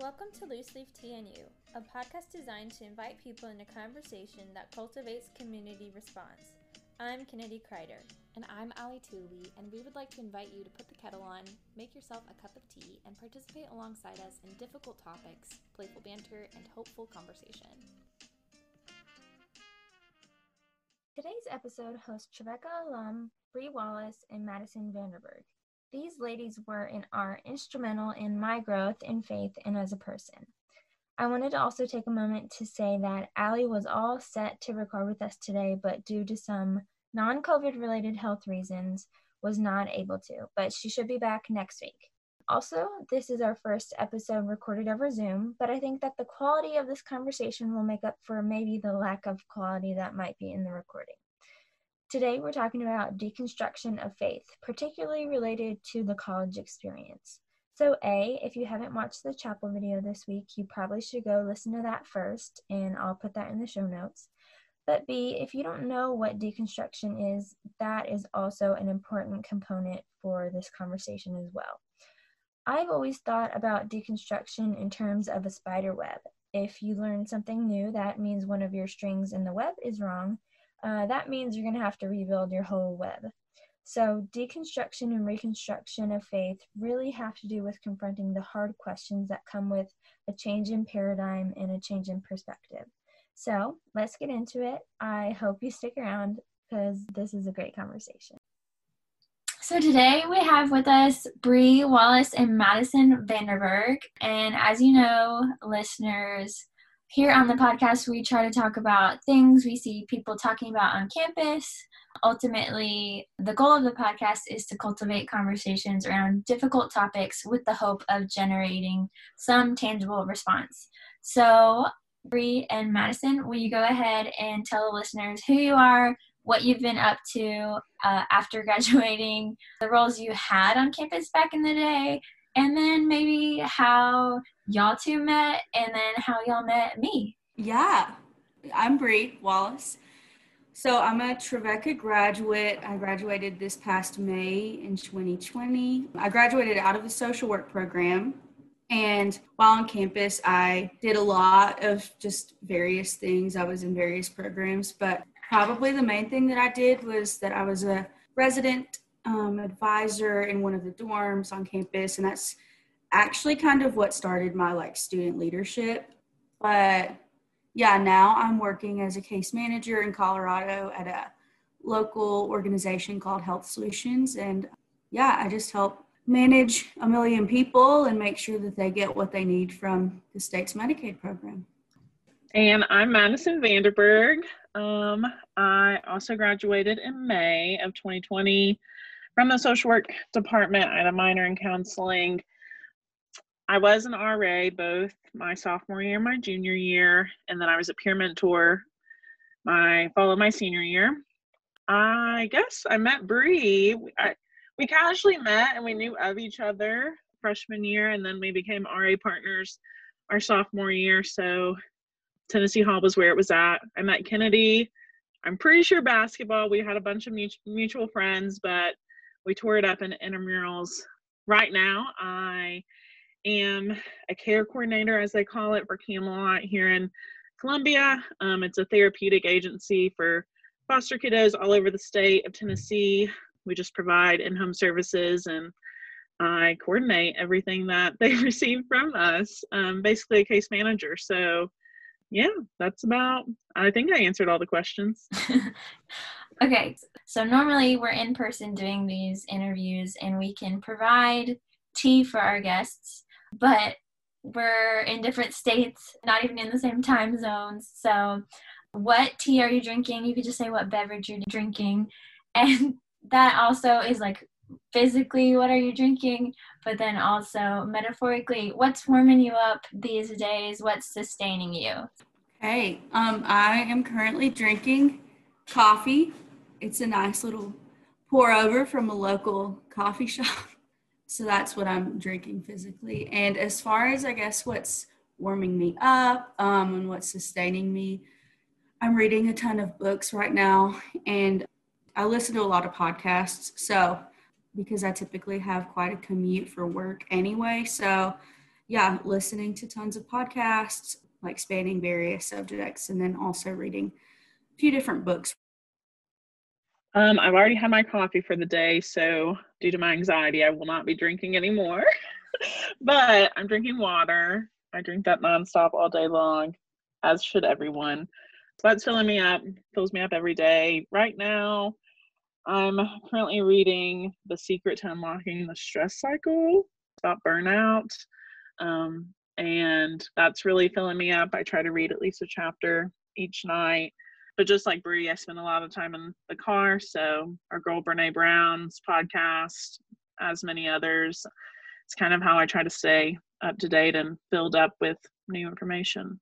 Welcome to Loose Leaf TNU, a podcast designed to invite people into conversation that cultivates community response. I'm Kennedy Kreider. And I'm Ali Tooley, and we would like to invite you to put the kettle on, make yourself a cup of tea, and participate alongside us in difficult topics, playful banter, and hopeful conversation. Today's episode hosts Trevecca alum Bree Wallace and Madison Vanderberg. These ladies were and are instrumental in my growth in faith and as a person. I wanted to also take a moment to say that Ali was all set to record with us today, but due to some non COVID related health reasons, was not able to, but she should be back next week. Also, this is our first episode recorded over Zoom, but I think that the quality of this conversation will make up for maybe the lack of quality that might be in the recording. Today, we're talking about deconstruction of faith, particularly related to the college experience. So, A, if you haven't watched the chapel video this week, you probably should go listen to that first, and I'll put that in the show notes. But B, if you don't know what deconstruction is, that is also an important component for this conversation as well. I've always thought about deconstruction in terms of a spider web. If you learn something new, that means one of your strings in the web is wrong. Uh, that means you're going to have to rebuild your whole web. So, deconstruction and reconstruction of faith really have to do with confronting the hard questions that come with a change in paradigm and a change in perspective. So let's get into it. I hope you stick around because this is a great conversation. So today we have with us Bree Wallace and Madison Vanderberg. And as you know, listeners, here on the podcast, we try to talk about things we see people talking about on campus. Ultimately, the goal of the podcast is to cultivate conversations around difficult topics with the hope of generating some tangible response. So, Bree and Madison, will you go ahead and tell the listeners who you are, what you've been up to uh, after graduating, the roles you had on campus back in the day, and then maybe how y'all two met, and then how y'all met me? Yeah, I'm Bree Wallace. So I'm a Trevecca graduate. I graduated this past May in 2020. I graduated out of the social work program and while on campus, I did a lot of just various things. I was in various programs, but probably the main thing that I did was that I was a resident um, advisor in one of the dorms on campus, and that's actually kind of what started my like student leadership. But yeah, now I'm working as a case manager in Colorado at a local organization called Health Solutions, and yeah, I just help manage a million people and make sure that they get what they need from the state's Medicaid program. And I'm Madison Vanderberg. Um, I also graduated in May of 2020 from the social work department. I had a minor in counseling. I was an RA both my sophomore year my junior year, and then I was a peer mentor my fall of my senior year. I guess I met Bree. We casually met and we knew of each other freshman year, and then we became RA partners our sophomore year. So Tennessee Hall was where it was at. I met Kennedy. I'm pretty sure basketball. We had a bunch of mutual friends, but we tore it up in intramurals. Right now, I am a care coordinator, as they call it, for Camelot here in Columbia. Um, it's a therapeutic agency for foster kiddos all over the state of Tennessee we just provide in-home services and I coordinate everything that they receive from us. Um, basically, a case manager. So, yeah, that's about. I think I answered all the questions. okay, so normally we're in person doing these interviews, and we can provide tea for our guests, but we're in different states, not even in the same time zones. So, what tea are you drinking? You could just say what beverage you're drinking, and that also is like physically what are you drinking? But then also metaphorically what's warming you up these days? What's sustaining you? Hey um i am currently drinking coffee it's a nice little pour over from a local coffee shop so that's what i'm drinking physically and as far as i guess what's warming me up um, and what's sustaining me i'm reading a ton of books right now and I listen to a lot of podcasts. So, because I typically have quite a commute for work anyway. So, yeah, listening to tons of podcasts, like spanning various subjects, and then also reading a few different books. Um, I've already had my coffee for the day, so due to my anxiety, I will not be drinking anymore. but I'm drinking water. I drink that nonstop all day long, as should everyone. So that's filling me up, fills me up every day. Right now, I'm currently reading The Secret to Unlocking the Stress Cycle about burnout. Um, and that's really filling me up. I try to read at least a chapter each night. But just like Bree, I spend a lot of time in the car. So our girl Brene Brown's podcast, as many others, it's kind of how I try to stay up to date and build up with new information.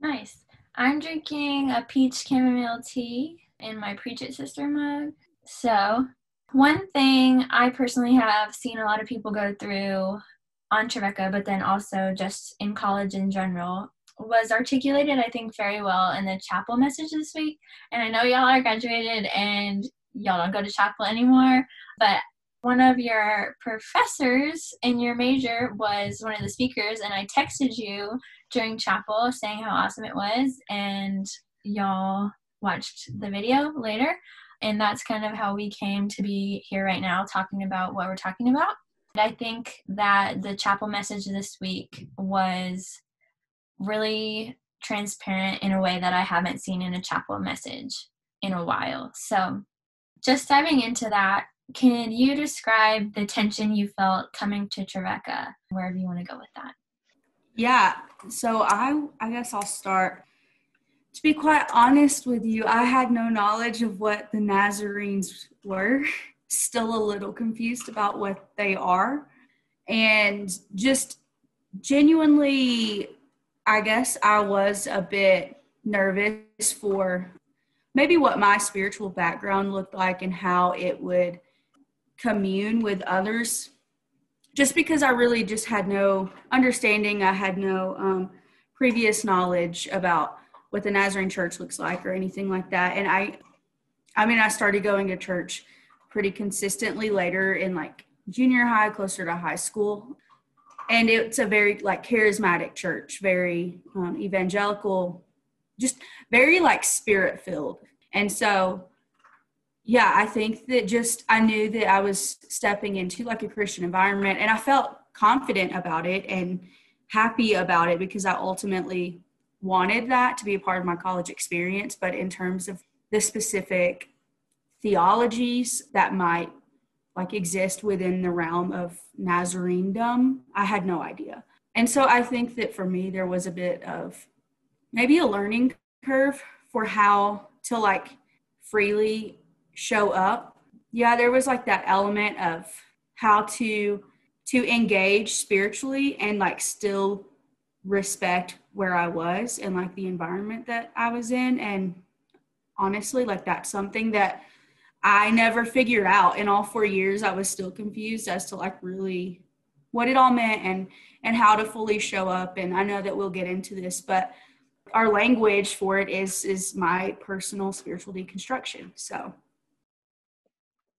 Nice. I'm drinking a peach chamomile tea in my Preach It Sister mug. So, one thing I personally have seen a lot of people go through on Trevecca, but then also just in college in general, was articulated, I think, very well in the chapel message this week. And I know y'all are graduated and y'all don't go to chapel anymore, but one of your professors in your major was one of the speakers, and I texted you during chapel saying how awesome it was, and y'all watched the video later. And that's kind of how we came to be here right now talking about what we're talking about. I think that the chapel message this week was really transparent in a way that I haven't seen in a chapel message in a while. So, just diving into that, can you describe the tension you felt coming to Trevecca, wherever you want to go with that? Yeah, so I I guess I'll start. To be quite honest with you, I had no knowledge of what the Nazarenes were. Still a little confused about what they are. And just genuinely, I guess I was a bit nervous for maybe what my spiritual background looked like and how it would commune with others just because I really just had no understanding. I had no um, previous knowledge about what the Nazarene church looks like or anything like that. And I, I mean, I started going to church pretty consistently later in like junior high, closer to high school. And it's a very like charismatic church, very um, evangelical, just very like spirit filled. And so yeah, I think that just I knew that I was stepping into like a Christian environment and I felt confident about it and happy about it because I ultimately wanted that to be a part of my college experience. But in terms of the specific theologies that might like exist within the realm of Nazarenedom, I had no idea. And so I think that for me, there was a bit of maybe a learning curve for how to like freely show up. Yeah there was like that element of how to to engage spiritually and like still respect where i was and like the environment that i was in. And honestly like that's something that i never figured out in all four years i was still confused as to like really what it all meant and and how to fully show up. And i know that we'll get into this but our language for it is is my personal spiritual deconstruction. So.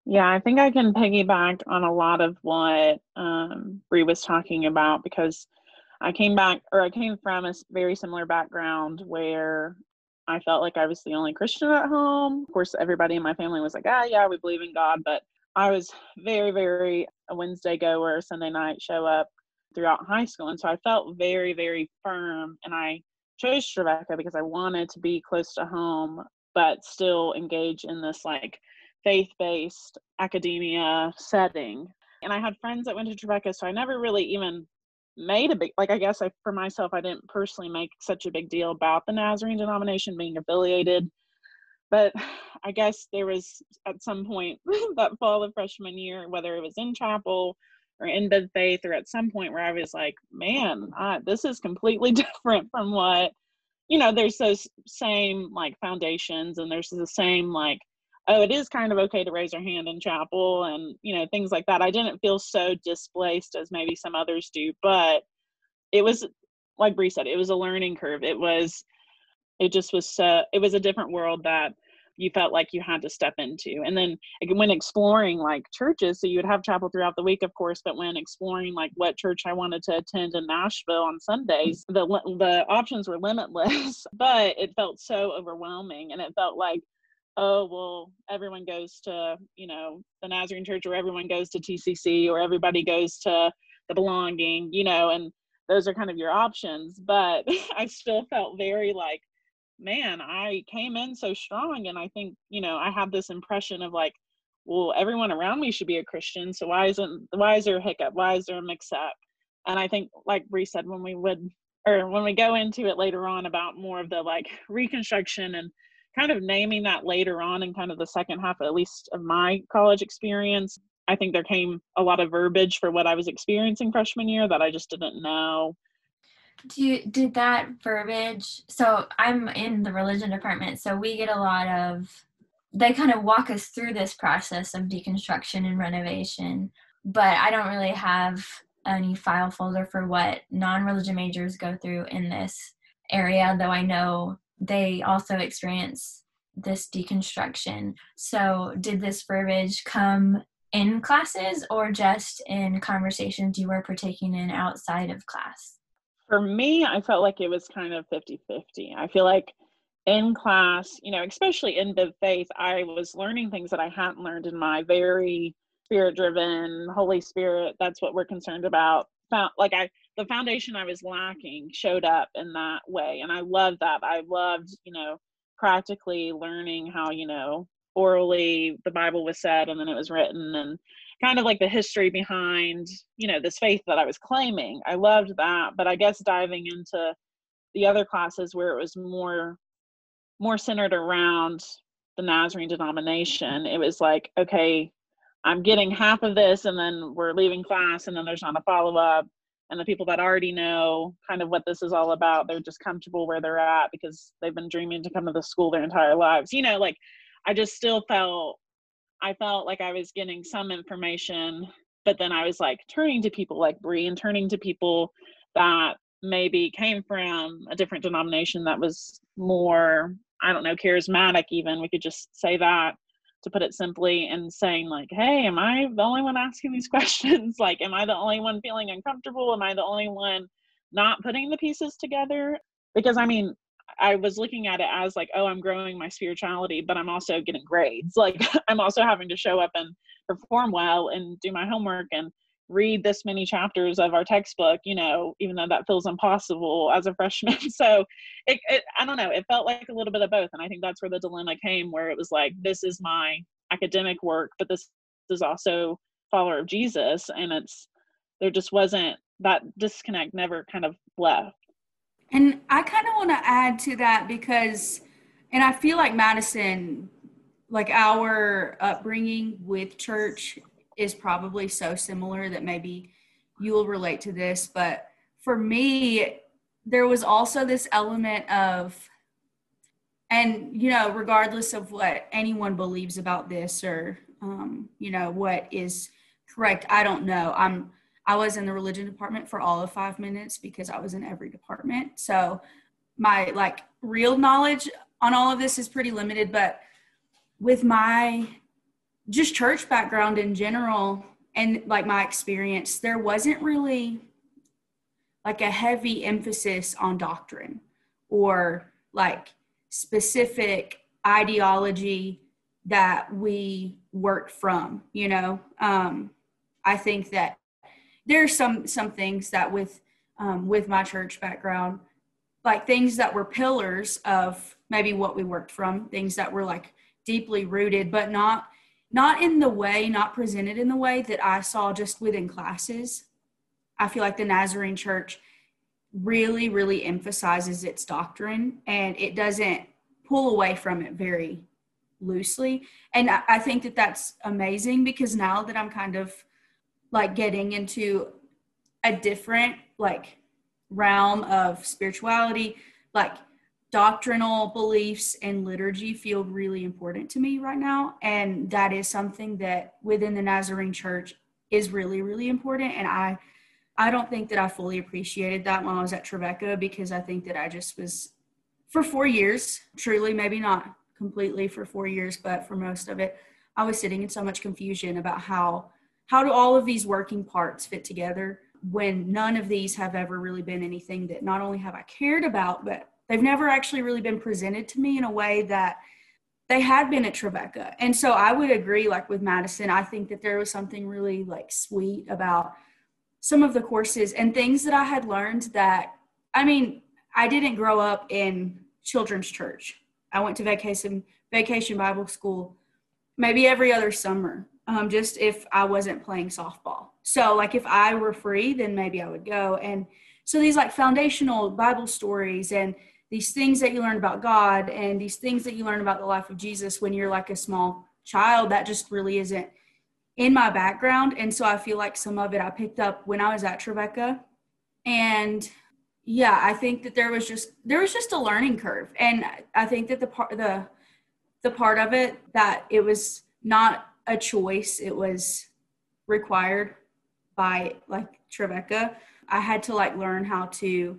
Yeah, I think I can piggyback on a lot of what um, Bree was talking about because I came back or I came from a very similar background where I felt like I was the only Christian at home. Of course, everybody in my family was like, ah, yeah, we believe in God. But I was very, very a Wednesday goer, Sunday night show up throughout high school. And so I felt very, very firm. And I chose Trevecca because I wanted to be close to home, but still engage in this like faith based academia setting. And I had friends that went to Trevecca, so I never really even made a big like I guess I for myself I didn't personally make such a big deal about the Nazarene denomination being affiliated. But I guess there was at some point that fall of freshman year, whether it was in chapel or in bed faith or at some point where I was like, man, I, this is completely different from what, you know, there's those same like foundations and there's the same like oh, it is kind of okay to raise your hand in chapel and, you know, things like that. I didn't feel so displaced as maybe some others do, but it was, like Bree said, it was a learning curve. It was, it just was, so, it was a different world that you felt like you had to step into. And then when exploring like churches, so you would have chapel throughout the week, of course, but when exploring like what church I wanted to attend in Nashville on Sundays, the the options were limitless, but it felt so overwhelming, and it felt like oh well everyone goes to you know the nazarene church or everyone goes to tcc or everybody goes to the belonging you know and those are kind of your options. But i still felt very like man i came in so strong and i think you know i have this impression of like well everyone around me should be a christian so why isn't why is there a hiccup? Why is there a mix up and i think like Bree said when we would or when we go into it later on about more of the like reconstruction and kind of naming that later on in kind of the second half at least of my college experience i think there came a lot of verbiage for what i was experiencing freshman year that i just didn't know. Do you, did that verbiage so i'm in the religion department so we get a lot of they kind of walk us through this process of deconstruction and renovation but i don't really have any file folder for what non-religion majors go through in this area though i know they also experience this deconstruction. So, did this verbiage come in classes or just in conversations you were partaking in outside of class? For me, I felt like it was kind of 50 50. I feel like in class, you know, especially in the faith, I was learning things that I hadn't learned in my very spirit driven, Holy Spirit, that's what we're concerned about. Like I the foundation I was lacking showed up in that way. And I loved that. I loved, you know, practically learning how, you know, orally the Bible was said and then it was written and kind of like the history behind, you know, this faith that I was claiming. I loved that. But I guess diving into the other classes where it was more more centered around the Nazarene denomination, it was like, okay, I'm getting half of this and then we're leaving class and then there's not a follow up and the people that already know kind of what this is all about they're just comfortable where they're at because they've been dreaming to come to the school their entire lives. You know like i just still felt i felt like i was getting some information but then i was like turning to people like Bree and turning to people that maybe came from a different denomination that was more i don't know charismatic even we could just say that to put it simply and saying like hey am i the only one asking these questions? Like am i the only one feeling uncomfortable? Am i the only one not putting the pieces together? Because i mean i was looking at it as like oh i'm growing my spirituality but i'm also getting grades. Like i'm also having to show up and perform well and do my homework and read this many chapters of our textbook you know even though that feels impossible as a freshman. So it, it, i don't know it felt like a little bit of both and i think that's where the dilemma came where it was like this is my academic work but this is also follower of jesus and it's there just wasn't that disconnect never kind of left. And i kind of want to add to that because and i feel like madison like our upbringing with church is probably so similar that maybe you will relate to this. But for me, there was also this element of, and you know, regardless of what anyone believes about this or, um, you know, what is correct, I don't know. I'm, I was in the religion department for all of five minutes because I was in every department. So my like real knowledge on all of this is pretty limited, but with my just church background in general and like my experience, there wasn't really like a heavy emphasis on doctrine or like specific ideology that we worked from you know? Um i think that there's some some things that with um with my church background like things that were pillars of maybe what we worked from things that were like deeply rooted but not not in the way, not presented in the way that I saw just within classes. I feel like the Nazarene church really, really emphasizes its doctrine and it doesn't pull away from it very loosely. And I, think that that's amazing because now that I'm kind of like getting into a different like realm of spirituality, like doctrinal beliefs and liturgy feel really important to me right now. And that is something that within the Nazarene church is really, really important. And I, I don't think that I fully appreciated that when I was at Trevecca because I think that I just was for four years, truly, maybe not completely for four years, but for most of it, I was sitting in so much confusion about how how do all of these working parts fit together when none of these have ever really been anything that not only have I cared about, but they've never actually really been presented to me in a way that they had been at Trevecca. And so I would agree, like with Madison, I think that there was something really like sweet about some of the courses and things that I had learned that, I mean, I didn't grow up in children's church. I went to vacation vacation Bible school maybe every other summer, um, just if I wasn't playing softball. So like if I were free, then maybe I would go. And so these like foundational Bible stories and these things that you learn about God and these things that you learn about the life of Jesus when you're like a small child, that just really isn't in my background. And so I feel like some of it I picked up when I was at Trevecca. And yeah, I think that there was just there was just a learning curve. And I think that the part the the part of it that it was not a choice, it was required by like Trevecca. I had to like learn how to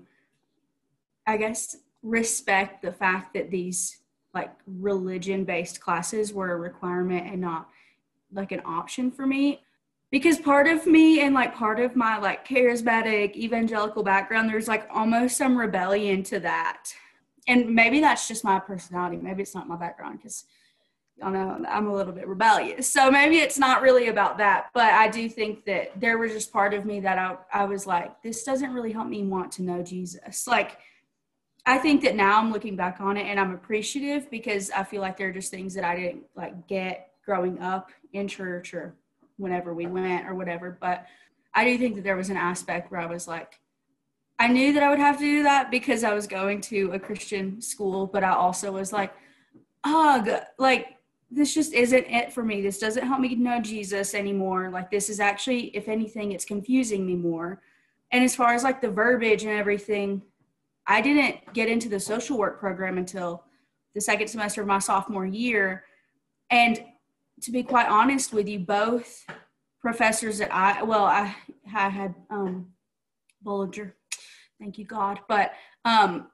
I guess respect the fact that these like religion based classes were a requirement and not like an option for me because part of me and like part of my like charismatic evangelical background there's like almost some rebellion to that and maybe that's just my personality maybe it's not my background because I know I'm a little bit rebellious. So maybe it's not really about that, but I do think that there was just part of me that I, I was like, this doesn't really help me want to know Jesus. Like, I think that now I'm looking back on it and I'm appreciative because I feel like there are just things that I didn't like get growing up in church or whenever we went or whatever. But I do think that there was an aspect where I was like, I knew that I would have to do that because I was going to a Christian school, but I also was like, ugh, like this just isn't it for me. This doesn't help me know Jesus anymore. Like this is actually, if anything, it's confusing me more. And as far as like the verbiage and everything, I didn't get into the social work program until the second semester of my sophomore year. And to be quite honest with you, both professors that I, well, I, I had um, Bollinger, thank you God, but um,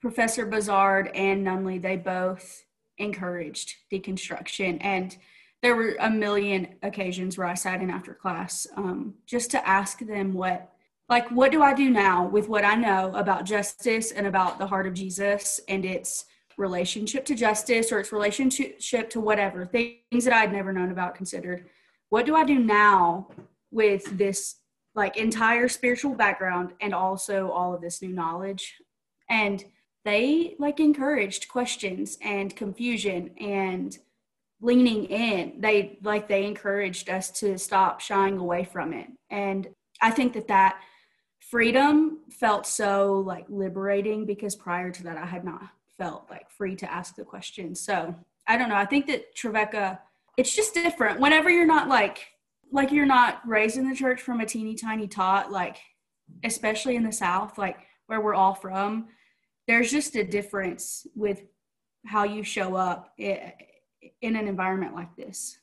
Professor Bazard and Nunley, they both encouraged deconstruction. And there were a million occasions where I sat in after class um, just to ask them what, like, what do I do now with what I know about justice and about the heart of Jesus and its relationship to justice or its relationship to whatever things that I'd never known about, considered. What do I do now with this like entire spiritual background and also all of this new knowledge? And they like encouraged questions and confusion and leaning in they like they encouraged us to stop shying away from it and i think that that freedom felt so like liberating because prior to that i had not felt like free to ask the question so i don't know i think that trevecca it's just different whenever you're not like like you're not raised in the church from a teeny tiny tot like especially in the south like where we're all from there's just a difference with how you show up in an environment like this.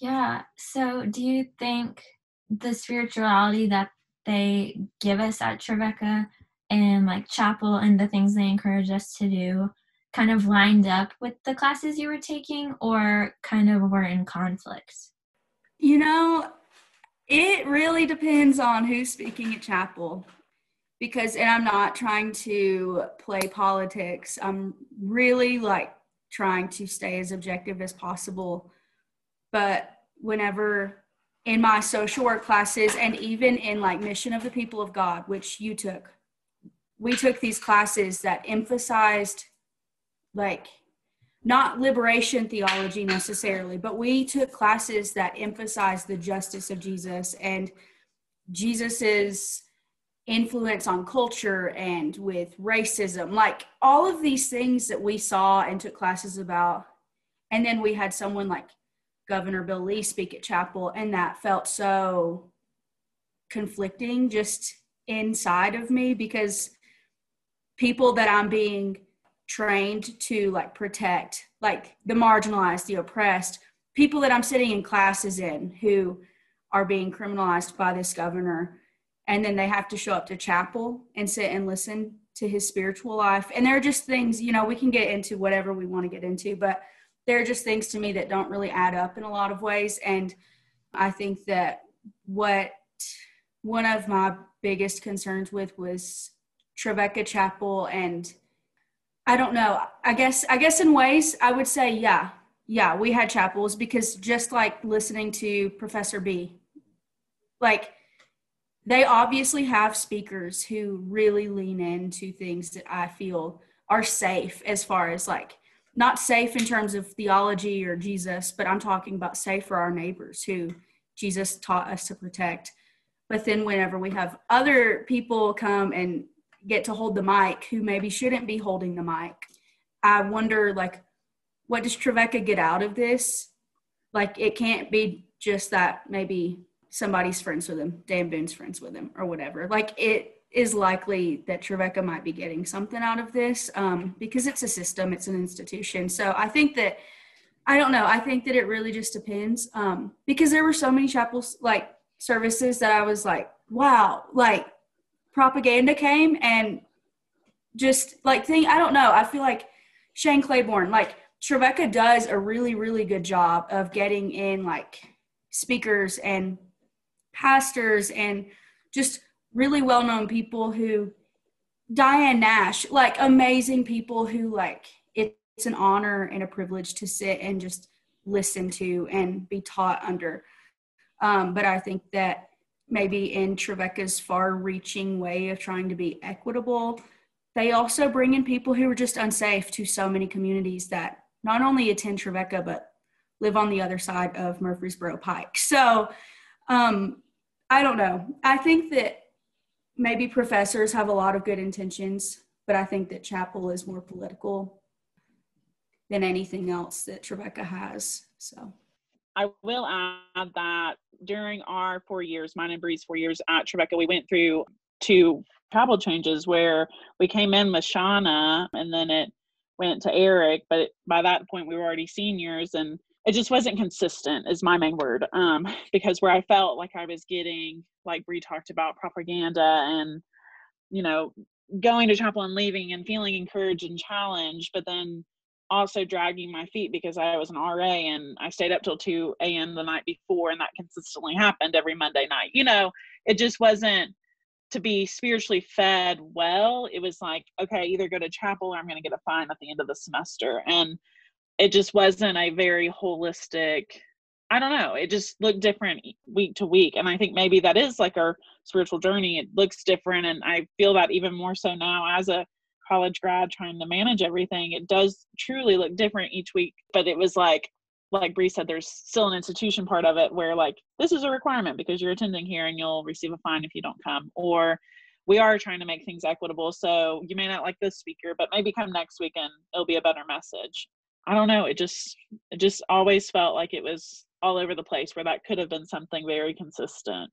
Yeah. So, do you think the spirituality that they give us at Trevecca and like chapel and the things they encourage us to do kind of lined up with the classes you were taking or kind of were in conflict? You know, it really depends on who's speaking at chapel because and i'm not trying to play politics i'm really like trying to stay as objective as possible but whenever in my social work classes and even in like mission of the people of god which you took we took these classes that emphasized like not liberation theology necessarily but we took classes that emphasized the justice of jesus and jesus's influence on culture and with racism, like all of these things that we saw and took classes about. And then we had someone like Governor Bill Lee speak at chapel, and that felt so conflicting just inside of me because people that I'm being trained to like protect, like the marginalized, the oppressed, people that I'm sitting in classes in who are being criminalized by this governor and then they have to show up to chapel and sit and listen to his spiritual life. And there are just things you know we can get into whatever we want to get into but they're just things to me that don't really add up in a lot of ways. And I think that what one of my biggest concerns with was Trevecca Chapel and I don't know. I guess I guess in ways I would say yeah. Yeah, we had chapels because just like listening to Professor B like they obviously have speakers who really lean into things that I feel are safe as far as like not safe in terms of theology or Jesus, but I'm talking about safe for our neighbors who Jesus taught us to protect. But then whenever we have other people come and get to hold the mic who maybe shouldn't be holding the mic, I wonder like what does Trevecca get out of this? Like it can't be just that maybe somebody's friends with him, Dan Boone's friends with him, or whatever. Like it is likely that Trevecca might be getting something out of this um, because it's a system, it's an institution. So I think that I don't know. I think that it really just depends um, because there were so many chapels like services that I was like, wow, like propaganda came and just like thing. I don't know. I feel like Shane Claiborne, like Trevecca does a really, really good job of getting in like speakers and pastors and just really well known people who Diane Nash, like amazing people who like it's an honor and a privilege to sit and just listen to and be taught under. Um, but I think that maybe in Trevecca's far reaching way of trying to be equitable, they also bring in people who are just unsafe to so many communities that not only attend Trevecca, but live on the other side of Murfreesboro Pike. So um, I don't know. I think that maybe professors have a lot of good intentions, but I think that chapel is more political than anything else that Trevecca has. So I will add that during our four years, mine and Bree's four years at Trevecca, we went through two chapel changes where we came in with Shauna and then it went to Eric, but by that point we were already seniors and it just wasn't consistent is my main word um, because where i felt like i was getting like Bree talked about propaganda and you know going to chapel and leaving and feeling encouraged and challenged but then also dragging my feet because i was an ra and i stayed up till 2 a.m the night before and that consistently happened every monday night you know? It just wasn't to be spiritually fed well it was like okay either go to chapel or i'm going to get a fine at the end of the semester. And it just wasn't a very holistic i don't know it just looked different week to week and i think maybe that is like our spiritual journey it looks different and i feel that even more so now as a college grad trying to manage everything it does truly look different each week but it was like like Bree said, there's still an institution part of it where like this is a requirement because you're attending here and you'll receive a fine if you don't come. Or we are trying to make things equitable. So you may not like this speaker, but maybe come next week and it'll be a better message. I don't know. It just it just always felt like it was all over the place where that could have been something very consistent.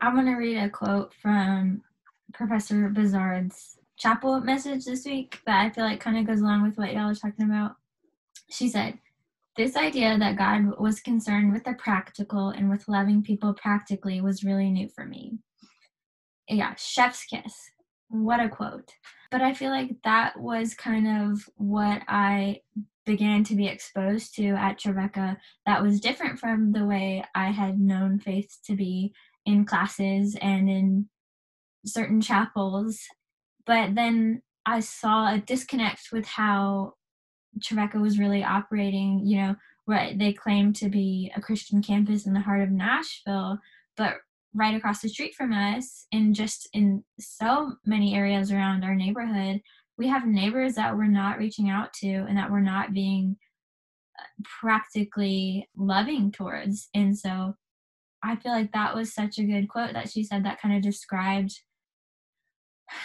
I'm gonna read a quote from Professor Bizard's chapel message this week that I feel like kind of goes along with what y'all are talking about. She said, This idea that God was concerned with the practical and with loving people practically was really new for me. Yeah, chef's kiss. What a quote but I feel like that was kind of what I began to be exposed to at Trevecca that was different from the way I had known faith to be in classes and in certain chapels. But then I saw a disconnect with how Trevecca was really operating, you know, where they claim to be a Christian campus in the heart of Nashville, but right across the street from us and just in so many areas around our neighborhood we have neighbors that we're not reaching out to and that we're not being uh, practically loving towards. And so i feel like that was such a good quote that she said that kind of described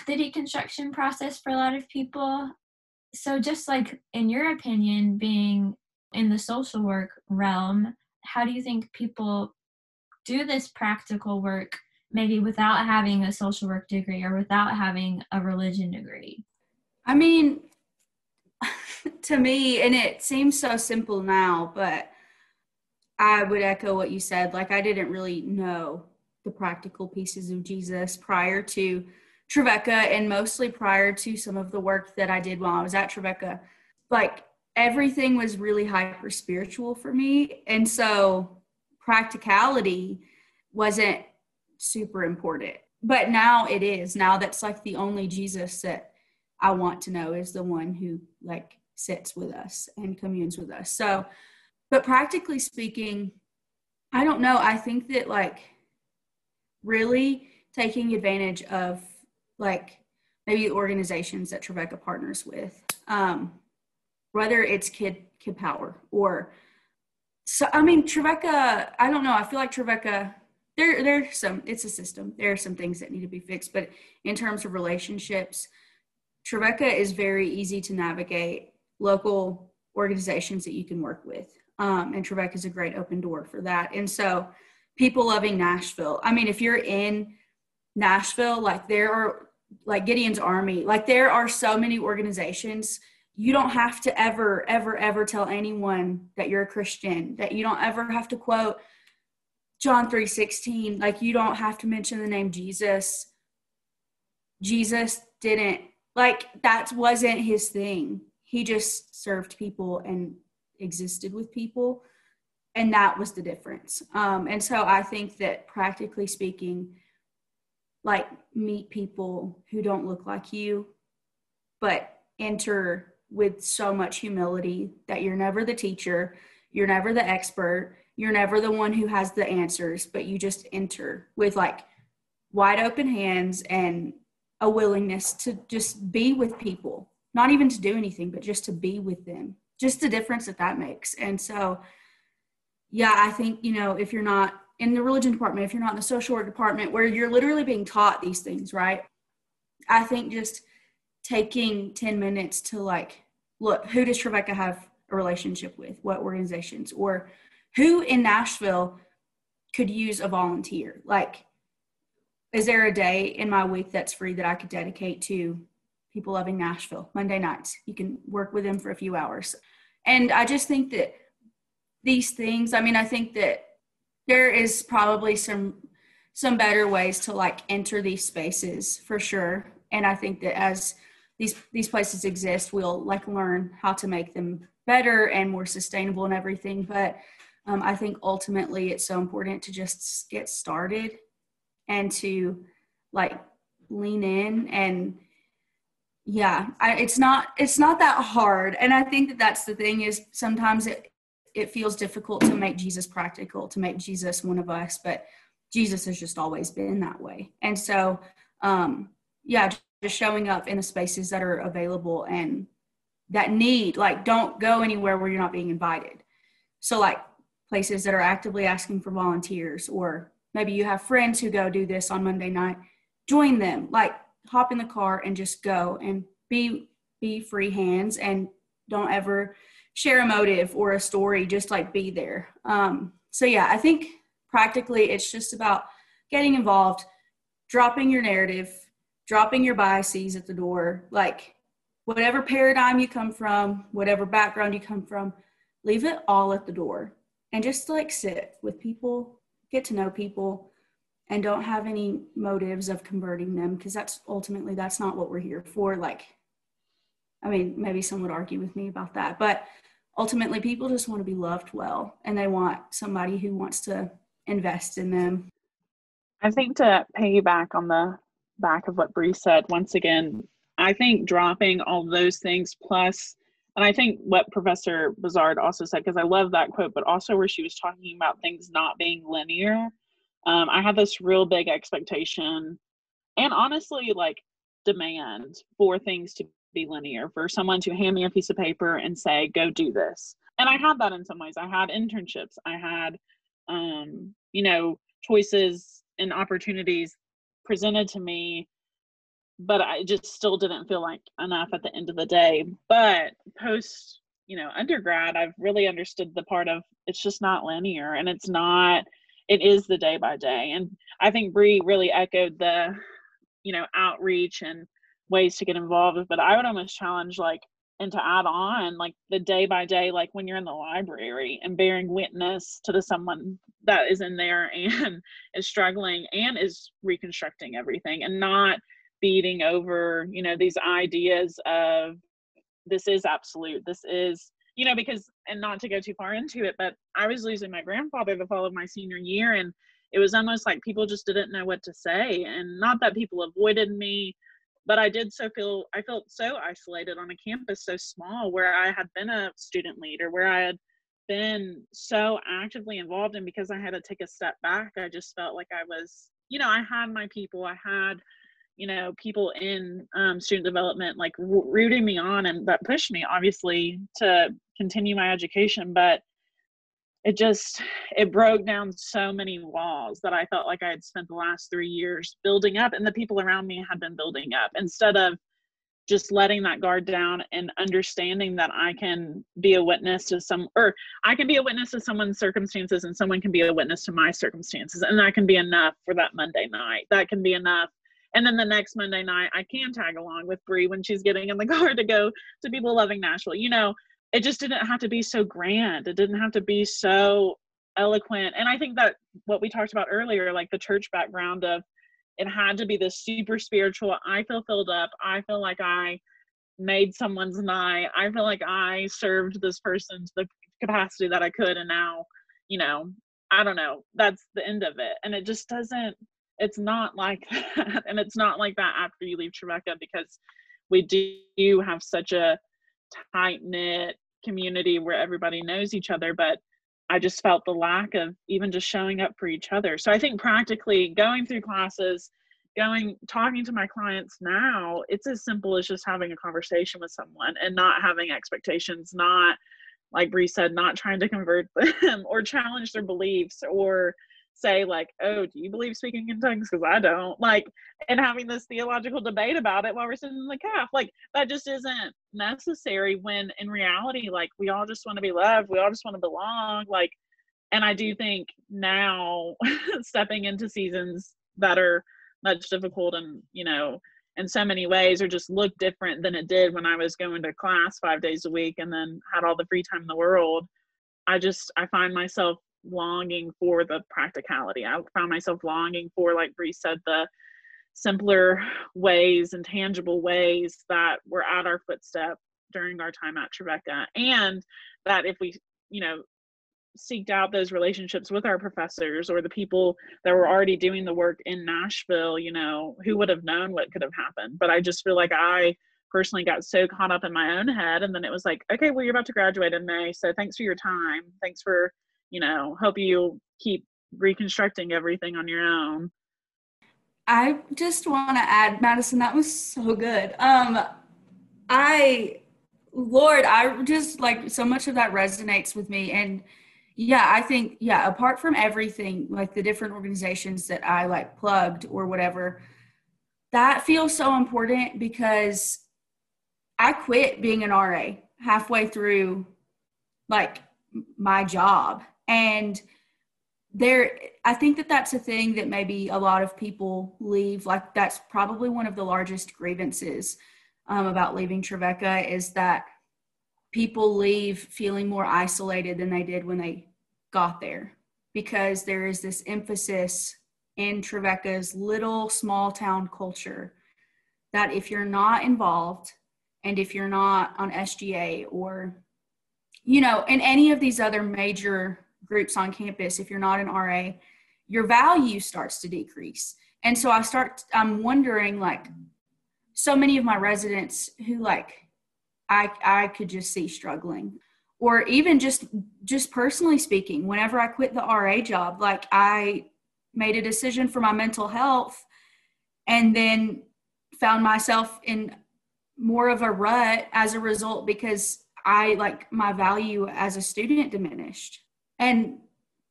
the deconstruction process for a lot of people. So just like in your opinion being in the social work realm how do you think people do this practical work maybe without having a social work degree or without having a religion degree? I mean, to me, and it seems so simple now, but I would echo what you said. Like, I didn't really know the practical pieces of Jesus prior to Trevecca and mostly prior to some of the work that I did while I was at Trevecca. Like, everything was really hyper spiritual for me. And so practicality wasn't super important. But now it is. Now that's like the only Jesus that I want to know is the one who like sits with us and communes with us. So, but practically speaking, I don't know. I think that like really taking advantage of like maybe organizations that Trevecca partners with, um, whether it's Kid Kid Power or so. I mean, Trevecca. I don't know. I feel like Trevecca. There, there's some. It's a system. There are some things that need to be fixed, but in terms of relationships, Trevecca is very easy to navigate. Local organizations that you can work with, um, and Trevecca is a great open door for that. And so, people loving Nashville. I mean, if you're in Nashville, like there are like Gideon's Army, like there are so many organizations. You don't have to ever, ever, ever tell anyone that you're a Christian, that you don't ever have to quote John 3:16. Like you don't have to mention the name Jesus. Jesus didn't like that wasn't his thing. He just served people and existed with people. And that was the difference. Um, and so I think that practically speaking, like meet people who don't look like you, but enter with so much humility that you're never the teacher, you're never the expert, you're never the one who has the answers, but you just enter with like wide open hands and a willingness to just be with people, not even to do anything, but just to be with them. Just the difference that that makes. And so, yeah, I think, you know, if you're not in the religion department, if you're not in the social work department, where you're literally being taught these things, right? I think just taking 10 minutes to like, look, who does Trevecca have a relationship with? What organizations? Or who in Nashville could use a volunteer? Like, is there a day in my week that's free that I could dedicate to people loving Nashville? Monday nights. You can work with them for a few hours. And I just think that these things, I mean, I think that there is probably some some better ways to like enter these spaces for sure and i think that as these these places exist we'll like learn how to make them better and more sustainable and everything but um, i think ultimately it's so important to just get started and to like lean in and yeah I, it's not it's not that hard and i think that that's the thing is sometimes it it feels difficult to make Jesus practical, to make Jesus one of us, but Jesus has just always been that way. And so, um, yeah, just showing up in the spaces that are available and that need, like, don't go anywhere where you're not being invited. So, like, places that are actively asking for volunteers, or maybe you have friends who go do this on Monday night, join them. Like, hop in the car and just go and be be free hands and don't ever share a motive or a story, just like be there. Um, so, yeah, I think practically it's just about getting involved, dropping your narrative, dropping your biases at the door. Like, whatever paradigm you come from, whatever background you come from, leave it all at the door and just like sit with people, get to know people and don't have any motives of converting them because that's ultimately that's not what we're here for like i mean maybe some would argue with me about that but ultimately people just want to be loved well and they want somebody who wants to invest in them. I think to piggyback on the back of what Bree said, once again, I think dropping all those things plus, and I think what Professor Bazard also said, because I love that quote, but also where she was talking about things not being linear. Um, I had this real big expectation and honestly, like demand for things to be linear for someone to hand me a piece of paper and say go do this and i had that in some ways i had internships i had um, you know choices and opportunities presented to me but i just still didn't feel like enough at the end of the day. But post you know undergrad i've really understood the part of it's just not linear and it's not it is the day by day. And i think Bree really echoed the you know outreach and ways to get involved but i would almost challenge like and to add on like the day by day like when you're in the library and bearing witness to the someone that is in there and is struggling and is reconstructing everything and not beating over you know these ideas of this is absolute this is you know, because, and not to go too far into it, but I was losing my grandfather the fall of my senior year. And it was almost like people just didn't know what to say. And not that people avoided me, but I did so feel, I felt so isolated on a campus so small where I had been a student leader, where I had been so actively involved and because I had to take a step back, I just felt like I was, you know, I had my people, I had, you know, people in um, student development like rooting me on and that pushed me obviously to continue my education, but it just it broke down so many walls that I felt like I had spent the last three years building up and the people around me had been building up instead of just letting that guard down and understanding that I can be a witness to some, or I can be a witness to someone's circumstances and someone can be a witness to my circumstances. And that can be enough for that Monday night. That can be enough. And then the next Monday night, I can tag along with Bree when she's getting in the car to go to People Loving Nashville. You know, it just didn't have to be so grand. It didn't have to be so eloquent. And I think that what we talked about earlier, like the church background of it had to be this super spiritual i feel filled up. I feel like i made someone's night. I feel like i served this person to the capacity that i could and now you know i don't know. That's the end of it. And it just doesn't it's not like that. And it's not like that after you leave Trevecca because we do have such a tight knit community where everybody knows each other but I just felt the lack of even just showing up for each other. So I think practically going through classes, going talking to my clients now, it's as simple as just having a conversation with someone and not having expectations, not like Bree said, not trying to convert them or challenge their beliefs or say like, "Oh, do you believe speaking in tongues?" Because I don't. Like, and having this theological debate about it while we're sitting in the calf, like that just isn't necessary. When in reality, like we all just want to be loved, we all just want to belong. Like, and I do think now stepping into seasons that are much difficult and you know in so many ways or just look different than it did when I was going to class five days a week and then had all the free time in the world. I just I find myself longing for the practicality. I found myself longing for, like Bree said, the simpler ways and tangible ways that were at our footstep during our time at Trevecca. And that if we, you know, seeked out those relationships with our professors or the people that were already doing the work in Nashville, you know, who would have known what could have happened? But I just feel like I personally got so caught up in my own head. And then it was like, okay, well, you're about to graduate in May. So thanks for your time. Thanks for you know, help you keep reconstructing everything on your own. I just want to add, Madison, that was so good. Um, I, Lord, I just like so much of that resonates with me. And yeah, I think, yeah, apart from everything, like the different organizations that I like plugged or whatever, that feels so important because I quit being an RA halfway through like my job and there i think that that's a thing that maybe a lot of people leave like that's probably one of the largest grievances um, about leaving trevecca is that people leave feeling more isolated than they did when they got there because there is this emphasis in trevecca's little small town culture that if you're not involved and if you're not on sga or you know in any of these other major groups on campus, if you're not an RA, your value starts to decrease. And so I start, I'm wondering like, so many of my residents who like, I, I could just see struggling or even just just personally speaking whenever i quit the ra job like i made a decision for my mental health and then found myself in more of a rut as a result because i like my value as a student diminished and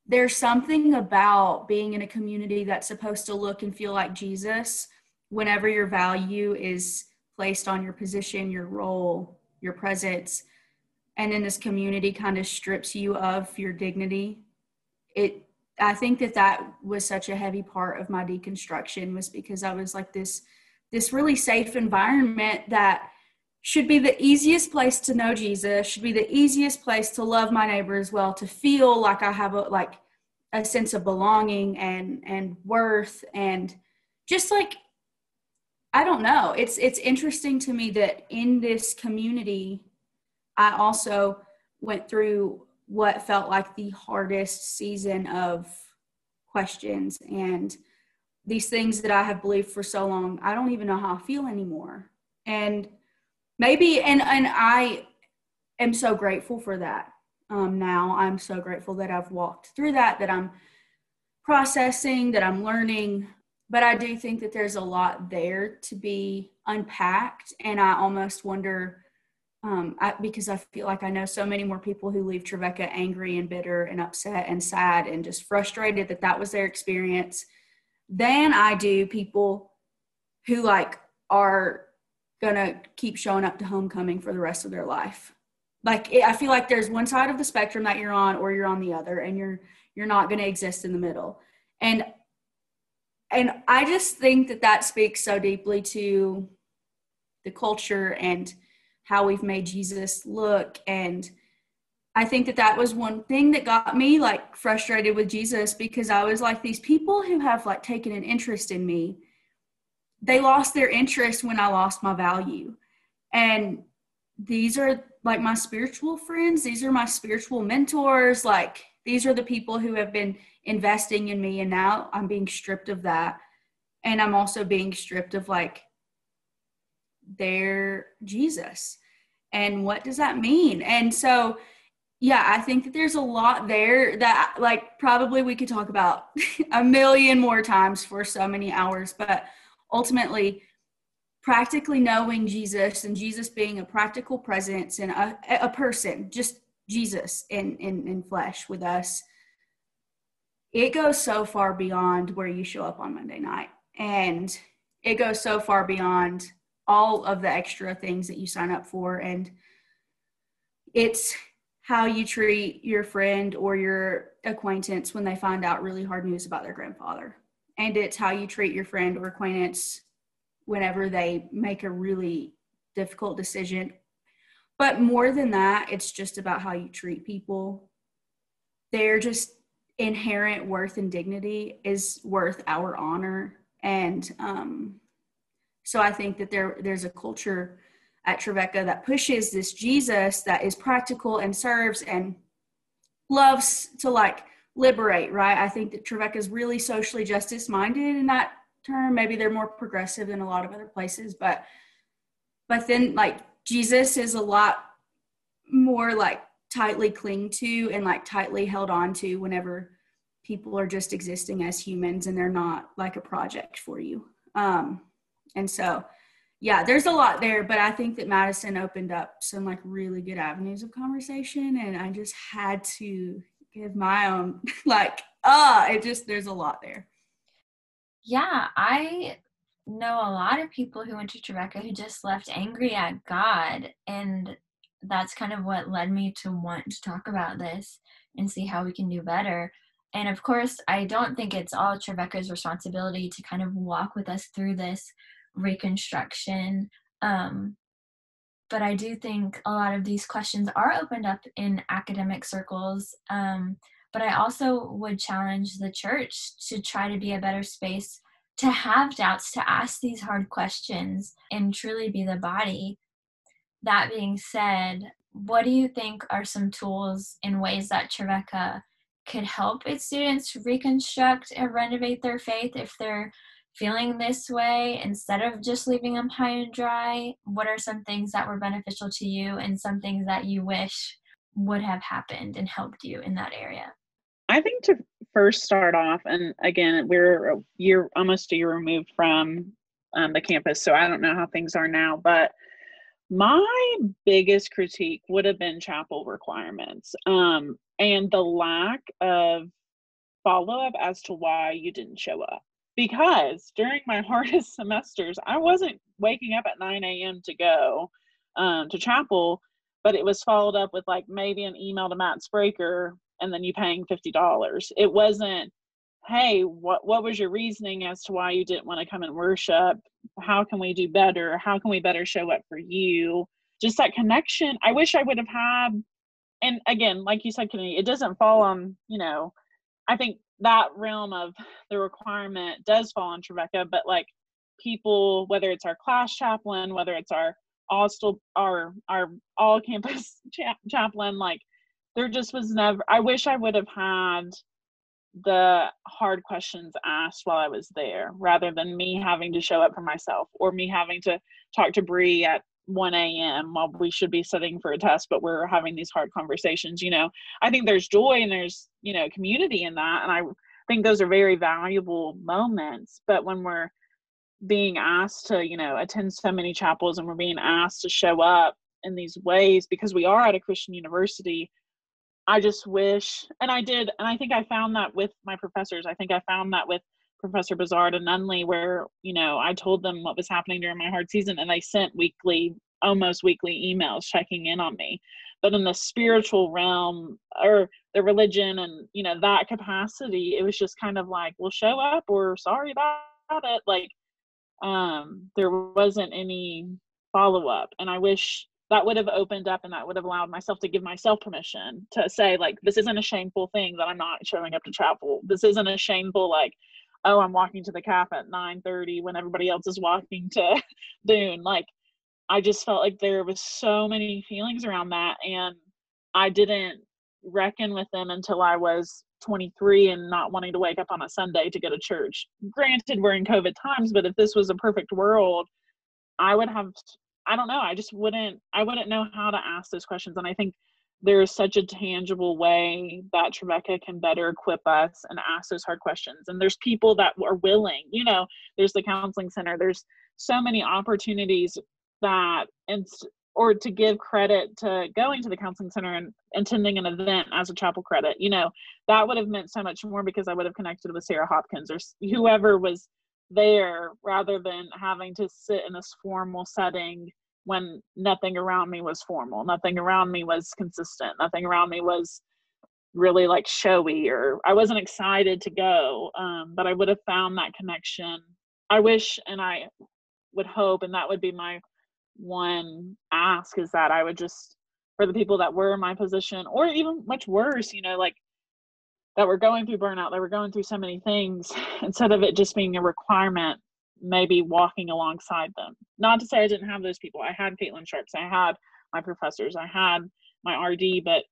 there's something about being in a community that's supposed to look and feel like Jesus whenever your value is placed on your position, your role, your presence, and then this community kind of strips you of your dignity. It I think that that was such a heavy part of my deconstruction was because I was like this this really safe environment that should be the easiest place to know Jesus, should be the easiest place to love my neighbor as well, to feel like I have a like a sense of belonging and and worth and just like I don't know. It's it's interesting to me that in this community I also went through what felt like the hardest season of questions and these things that I have believed for so long. I don't even know how I feel anymore. And maybe, and, and I am so grateful for that. Um, now I'm so grateful that I've walked through that, that I'm processing, that I'm learning. But I do think that there's a lot there to be unpacked. And I almost wonder um, I, because I feel like I know so many more people who leave Trevecca angry and bitter and upset and sad and just frustrated that that was their experience than I do people who like are gonna keep showing up to homecoming for the rest of their life. Like it, I feel like there's one side of the spectrum that you're on, or you're on the other, and you're you're not gonna exist in the middle. And and I just think that that speaks so deeply to the culture and how we've made Jesus look. And I think that that was one thing that got me like frustrated with Jesus because I was like, these people who have like taken an interest in me, they lost their interest when I lost my value. And these are like my spiritual friends, these are my spiritual mentors. Like, these are the people who have been investing in me, and now I'm being stripped of that. And I'm also being stripped of like their Jesus. And what does that mean? And so, yeah, I think that there's a lot there that, like, probably we could talk about a million more times for so many hours. But ultimately, practically knowing Jesus and Jesus being a practical presence and a, a person, just Jesus in, in, in flesh with us, it goes so far beyond where you show up on Monday night. And it goes so far beyond all of the extra things that you sign up for and it's how you treat your friend or your acquaintance when they find out really hard news about their grandfather and it's how you treat your friend or acquaintance whenever they make a really difficult decision. But more than that it's just about how you treat people. Their just inherent worth and dignity is worth our honor. And um, so I think that there there's a culture at Trevecca that pushes this Jesus that is practical and serves and loves to like liberate, right? I think that Trevecca is really socially justice minded in that term. Maybe they're more progressive than a lot of other places, but but then like Jesus is a lot more like tightly cling to and like tightly held on to whenever people are just existing as humans and they're not like a project for you. Um, and so, yeah, there's a lot there, but I think that Madison opened up some like really good avenues of conversation. And I just had to give my own, like, uh, it just, there's a lot there. Yeah, I know a lot of people who went to Trevecca who just left angry at God. And that's kind of what led me to want to talk about this and see how we can do better. And of course, I don't think it's all Trevecca's responsibility to kind of walk with us through this reconstruction. Um, but I do think a lot of these questions are opened up in academic circles. Um, but I also would challenge the church to try to be a better space to have doubts, to ask these hard questions, and truly be the body. That being said, what do you think are some tools and ways that Trevecca could help its students reconstruct and renovate their faith if they're feeling this way instead of just leaving them high and dry? What are some things that were beneficial to you and some things that you wish would have happened and helped you in that area? I think to first start off, and again, we're a year, almost a year removed from um, the campus, so I don't know how things are now, but my biggest critique would have been chapel requirements um, and the lack of follow up as to why you didn't show up because during my hardest semesters, I wasn't waking up at 9 a.m. to go um, to chapel, but it was followed up with like maybe an email to Matt Spraker and then you paying $50. It wasn't, hey, what, what was your reasoning as to why you didn't want to come and worship? How can we do better? How can we better show up for you? Just that connection. I wish I would have had, and again, like you said, Kenny, it doesn't fall on, you know, I think that realm of the requirement does fall on Trevecca, but like people, whether it's our class chaplain, whether it's our all still our our all campus cha- chaplain like there just was never i wish i would have had the hard questions asked while i was there rather than me having to show up for myself or me having to talk to Bree at 1 a.m. while we should be sitting for a test, but we're having these hard conversations. You know, I think there's joy and there's, you know, community in that. And I think those are very valuable moments. But when we're being asked to, you know, attend so many chapels and we're being asked to show up in these ways because we are at a Christian university, I just wish, and I did, and I think I found that with my professors. I think I found that with Professor Bazard and Nunley, where you know I told them what was happening during my hard season, and they sent weekly, almost weekly emails checking in on me. But in the spiritual realm or the religion and you know that capacity, it was just kind of like, "Well, show up," or "Sorry about it." Like, um, there wasn't any follow up, and I wish that would have opened up and that would have allowed myself to give myself permission to say like this isn't a shameful thing that i'm not showing up to travel this isn't a shameful like oh i'm walking to the calf at 9.30 when everybody else is walking to Boone like i just felt like there was so many feelings around that and i didn't reckon with them until i was 23 and not wanting to wake up on a sunday to go to church. Granted we're in covid times but if this was a perfect world i would have i don't know i just wouldn't i wouldn't know how to ask those questions. And i think there's such a tangible way that Trevecca can better equip us and ask those hard questions. And there's people that are willing, you know, there's the counseling center, there's so many opportunities that, and or to give credit to going to the counseling center and attending an event as a chapel credit, you know, that would have meant so much more because I would have connected with Sarah Hopkins or whoever was there rather than having to sit in this formal setting when nothing around me was formal nothing around me was consistent nothing around me was really like showy or i wasn't excited to go um, but i would have found that connection. I wish and i would hope and that would be my one ask is that i would just for the people that were in my position or even much worse you know like that were going through burnout that were going through so many things instead of it just being a requirement maybe walking alongside them. Not to say I didn't have those people. I had Caitlin Sharps, I had my professors, I had my RD, but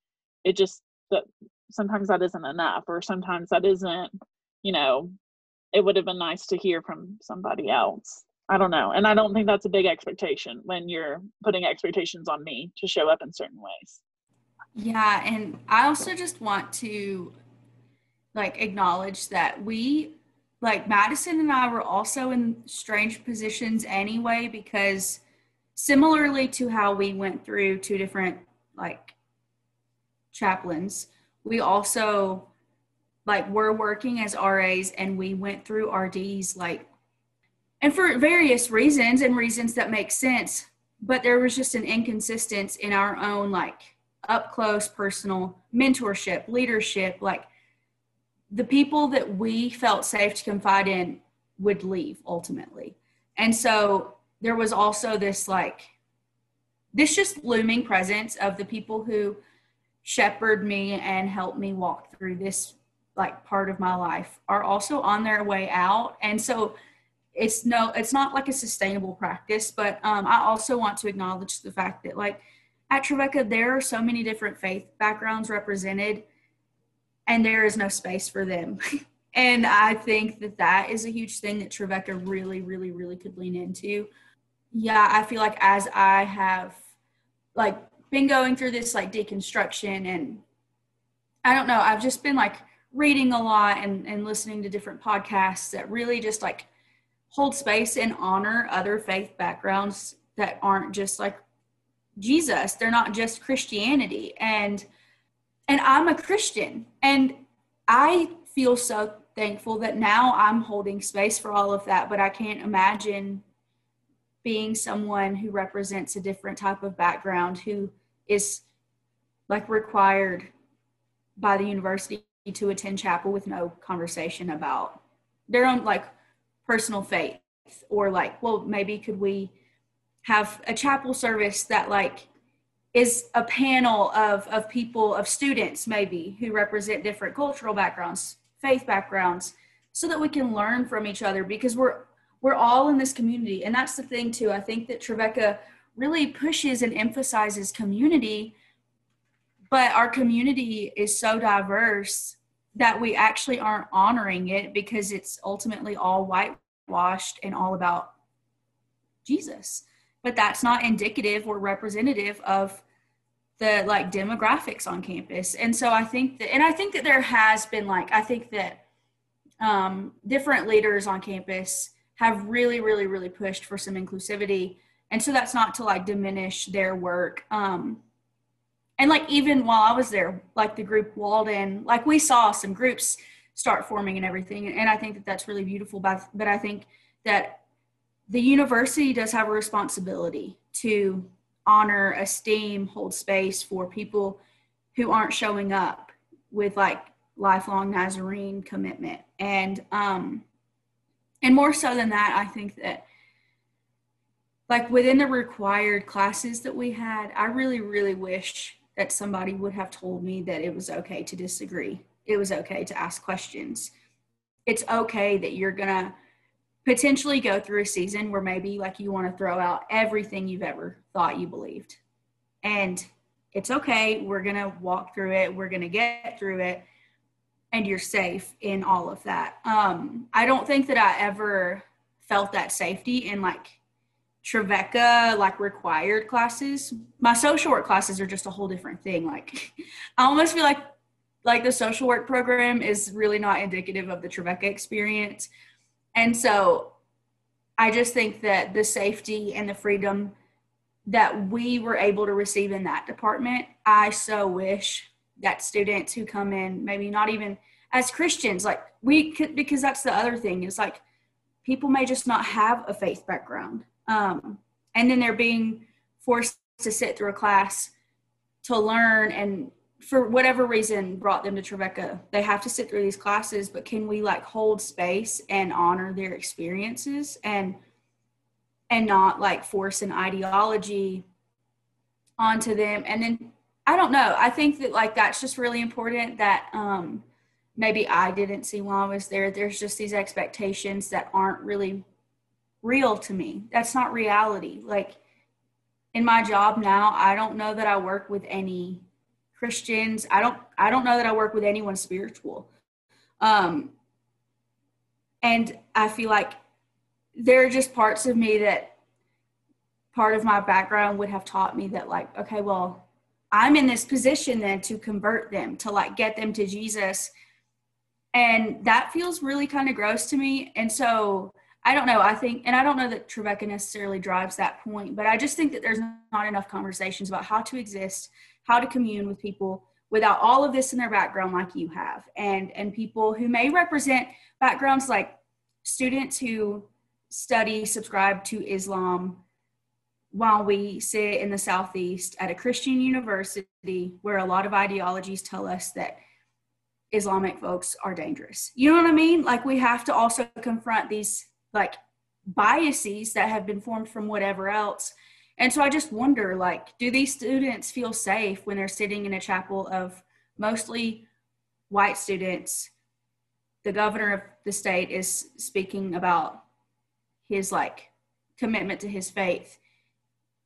it just that sometimes that isn't enough, or sometimes that isn't, you know, it would have been nice to hear from somebody else. I don't know. And I don't think that's a big expectation when you're putting expectations on me to show up in certain ways. Yeah, and I also just want to like acknowledge that we like Madison and I were also in strange positions anyway because similarly to how we went through two different like chaplains, we also like were working as RAs and we went through RDs like and for various reasons and reasons that make sense, but there was just an inconsistency in our own like up close personal mentorship, leadership, like the people that we felt safe to confide in would leave ultimately. And so there was also this like, this just looming presence of the people who shepherd me and help me walk through this like part of my life are also on their way out. And so it's no, it's not like a sustainable practice, but um, I also want to acknowledge the fact that like at Trevecca, there are so many different faith backgrounds represented and there is no space for them. and I think that that is a huge thing that Trevecca really, really, really could lean into. Yeah, I feel like as I have like been going through this like deconstruction and I don't know, I've just been like reading a lot and, and listening to different podcasts that really just like hold space and honor other faith backgrounds that aren't just like Jesus. They're not just Christianity. And and I'm a Christian. And I feel so thankful that now I'm holding space for all of that, but I can't imagine being someone who represents a different type of background who is like required by the university to attend chapel with no conversation about their own like personal faith or like well maybe could we have a chapel service that like is a panel of, of people, of students maybe, who represent different cultural backgrounds, faith backgrounds, so that we can learn from each other because we're we're all in this community. And that's the thing too. I think that Trevecca really pushes and emphasizes community but our community is so diverse that we actually aren't honoring it because it's ultimately all whitewashed and all about Jesus. But that's not indicative or representative of the like demographics on campus. And so I think that and I think that there has been like I think that um different leaders on campus have really really really pushed for some inclusivity. And so that's not to like diminish their work. Um and like even while I was there, like the group Walden, like we saw some groups start forming and everything, and I think that that's really beautiful. But but I think that the university does have a responsibility to honor, esteem, hold space for people who aren't showing up with like lifelong Nazarene commitment, and um, and more so than that, I think that like within the required classes that we had, I really really wish that somebody would have told me that it was okay to disagree. It was okay to ask questions. It's okay that you're to potentially go through a season where maybe like you want to throw out everything you've ever thought you believed. And it's okay. We're going to walk through it. We're going to get through it. And you're safe in all of that. Um, I don't think that I ever felt that safety in like Trevecca like required classes. My social work classes are just a whole different thing. Like I almost feel like like the social work program is really not indicative of the Trevecca experience. And so I just think that the safety and the freedom that we were able to receive in that department, I so wish that students who come in, maybe not even as Christians, like we could, because that's the other thing is like people may just not have a faith background um, and then they're being forced to sit through a class to learn and for whatever reason brought them to Trevecca. They have to sit through these classes, but can we like hold space and honor their experiences and and not like force an ideology onto them and then I don't know. I think that like that's just really important that um maybe I didn't see while I was there. There's just these expectations that aren't really real to me. That's not reality. Like in my job now, I don't know that I work with any Christians. I don't I don't know that I work with anyone spiritual. Um and I feel like there are just parts of me that part of my background would have taught me that like okay, well, I'm in this position then to convert them, to like get them to Jesus. And that feels really kind of gross to me. And so I don't know. I think, and I don't know that Trevecca necessarily drives that point, but I just think that there's not enough conversations about how to exist, how to commune with people without all of this in their background, like you have, and and people who may represent backgrounds like students who study, subscribe to Islam, while we sit in the southeast at a Christian university where a lot of ideologies tell us that Islamic folks are dangerous. You know what I mean? Like we have to also confront these like biases that have been formed from whatever else. And so I just wonder like, do these students feel safe when they're sitting in a chapel of mostly white students? The governor of the state is speaking about his like commitment to his faith,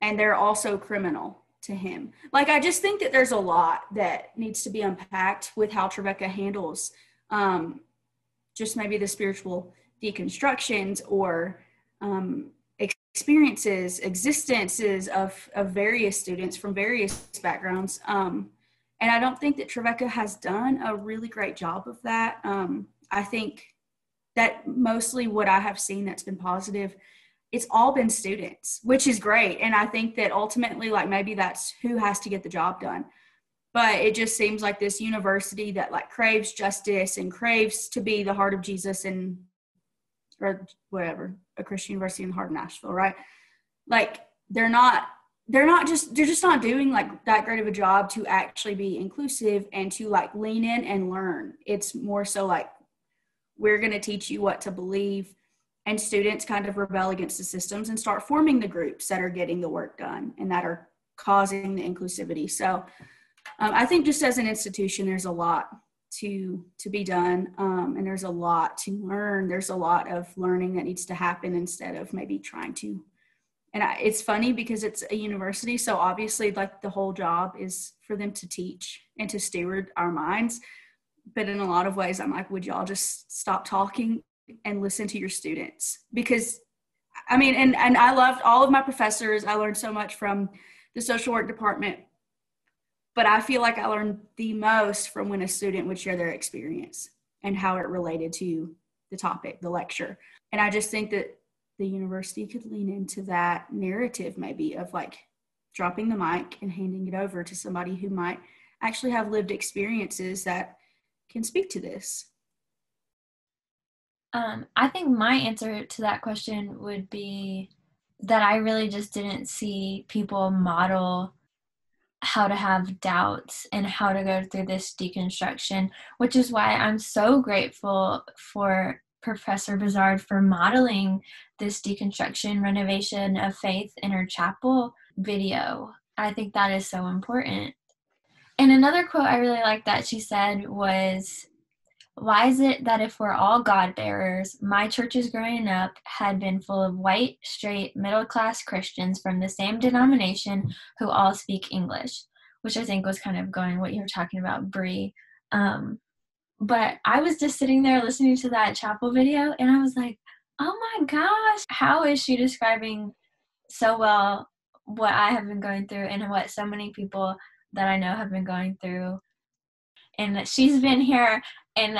and they're also criminal to him. Like, I just think that there's a lot that needs to be unpacked with how Trevecca handles um, just maybe the spiritual deconstructions or um, experiences, existences of, of various students from various backgrounds. Um, and I don't think that Trevecca has done a really great job of that. Um, I think that mostly what I have seen that's been positive, it's all been students, which is great. And I think that ultimately, like maybe that's who has to get the job done. But it just seems like this university that like craves justice and craves to be the heart of Jesus and or whatever, a Christian university in the heart of Nashville, right? Like they're not they're not just they're just not doing like that great of a job to actually be inclusive and to like lean in and learn. It's more so like we're going to teach you what to believe and students kind of rebel against the systems and start forming the groups that are getting the work done and that are causing the inclusivity. So um, I think just as an institution, there's a lot to to be done. Um, and there's a lot to learn. There's a lot of learning that needs to happen instead of maybe trying to. And I, it's funny because it's a university so obviously like the whole job is for them to teach and to steward our minds. But in a lot of ways i'm like would y'all just stop talking and listen to your students? Because i mean and and i loved all of my professors. I learned so much from the social work department but i feel like i learned the most from when a student would share their experience and how it related to the topic the lecture. And i just think that the university could lean into that narrative maybe of like dropping the mic and handing it over to somebody who might actually have lived experiences that can speak to this. Um, i think my answer to that question would be that i really just didn't see people model how to have doubts and how to go through this deconstruction which is why i'm so grateful for Professor Bizard for modeling this deconstruction renovation of faith in her chapel video. I think that is so important. And another quote I really like that she said was, Why is it that if we're all God bearers, my churches growing up had been full of white, straight, middle class Christians from the same denomination who all speak English? Which I think was kind of going what you were talking about, Bree. Um, but I was just sitting there listening to that chapel video and I was like, oh my gosh, how is she describing so well what I have been going through and what so many people that I know have been going through? And she's been here and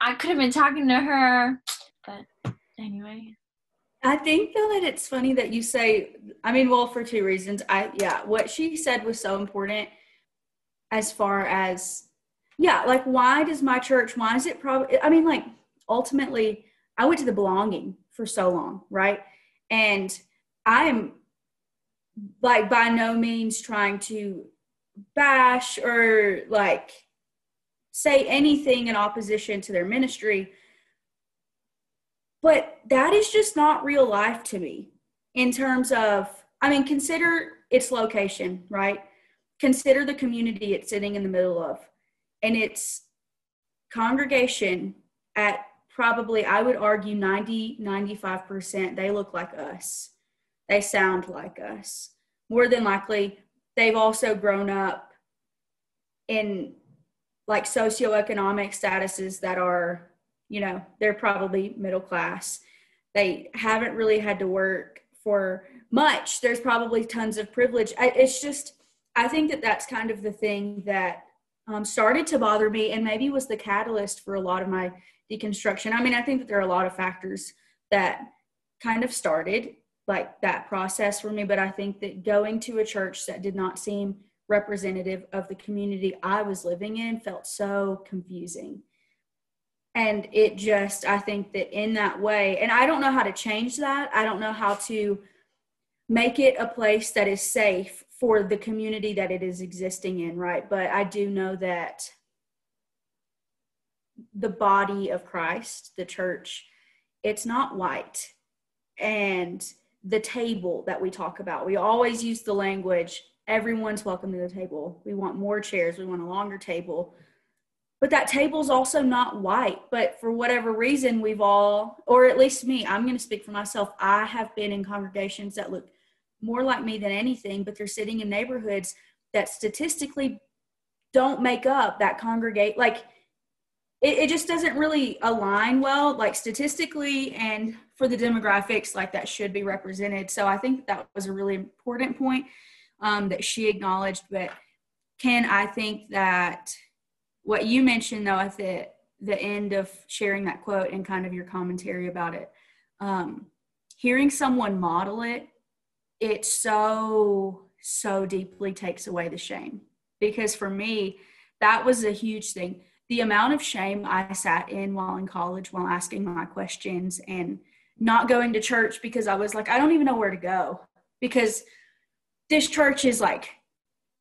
I could have been talking to her, but anyway. I think though that it's funny that you say, I mean, well, for two reasons. I, yeah, what she said was so important as far as yeah like why does my church why is it probably i mean like ultimately i went to the belonging for so long right and i am like by no means trying to bash or like say anything in opposition to their ministry. But that is just not real life to me in terms of i mean consider its location right? Consider the community it's sitting in the middle of and it's congregation at probably i would argue 90 95% they look like us. They sound like us. More than likely they've also grown up in like socioeconomic statuses that are you know they're probably middle class. They haven't really had to work for much. There's probably tons of privilege. I, it's just i think that that's kind of the thing that um, started to bother me and maybe was the catalyst for a lot of my deconstruction. I mean, I think that there are a lot of factors that kind of started like that process for me, but I think that going to a church that did not seem representative of the community I was living in felt so confusing. And it just, I think that in that way, and I don't know how to change that. I don't know how to make it a place that is safe for the community that it is existing in, right? But I do know that the body of Christ, the church, it's not white. And the table that we talk about, we always use the language everyone's welcome to the table. We want more chairs, we want a longer table. But that table's also not white. But for whatever reason, we've all, or at least me, I'm going to speak for myself. I have been in congregations that look more like me than anything, but they're sitting in neighborhoods that statistically don't make up that congregate. Like it, it just doesn't really align well, like statistically and for the demographics, like that should be represented. So I think that was a really important point um, that she acknowledged. But Ken, I think that what you mentioned though at the the end of sharing that quote and kind of your commentary about it, um, hearing someone model it it so so deeply takes away the shame because for me that was a huge thing the amount of shame i sat in while in college while asking my questions and not going to church because i was like i don't even know where to go because this church is like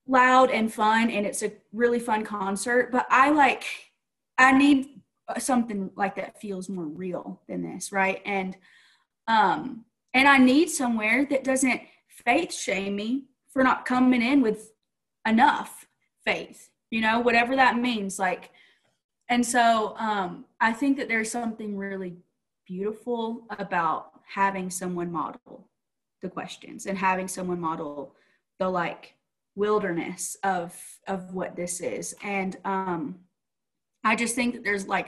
loud and fun and it's a really fun concert but i like i need something like that feels more real than this right and um and I need somewhere that doesn't faith shame me for not coming in with enough faith, you know, whatever that means. Like, and so um, I think that there's something really beautiful about having someone model the questions and having someone model the like wilderness of of what this is. And um i just think that there's like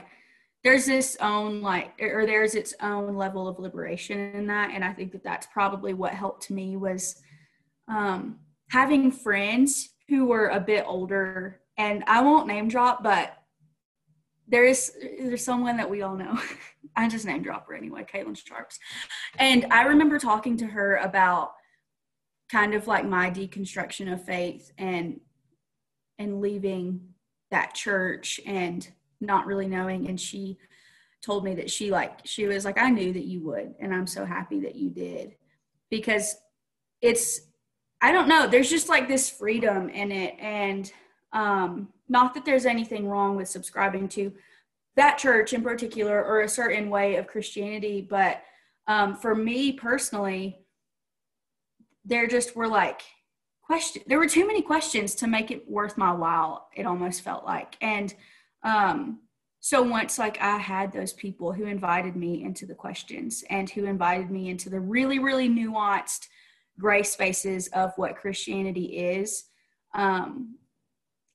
there's this own like or there's its own level of liberation in that. And i think that that's probably what helped me was um having friends who were a bit older and i won't name drop but there is there's someone that we all know. I just name drop her anyway caitlin sharps. And i remember talking to her about kind of like my deconstruction of faith and and leaving that church and not really knowing. And she told me that she like she was like I knew that you would and I'm so happy that you did. Because it's I don't know there's just like this freedom in it. And um not that there's anything wrong with subscribing to that church in particular or a certain way of Christianity but um for me personally there just were like question there were too many questions to make it worth my while it almost felt like. And um so once like i had those people who invited me into the questions and who invited me into the really really nuanced gray spaces of what christianity is um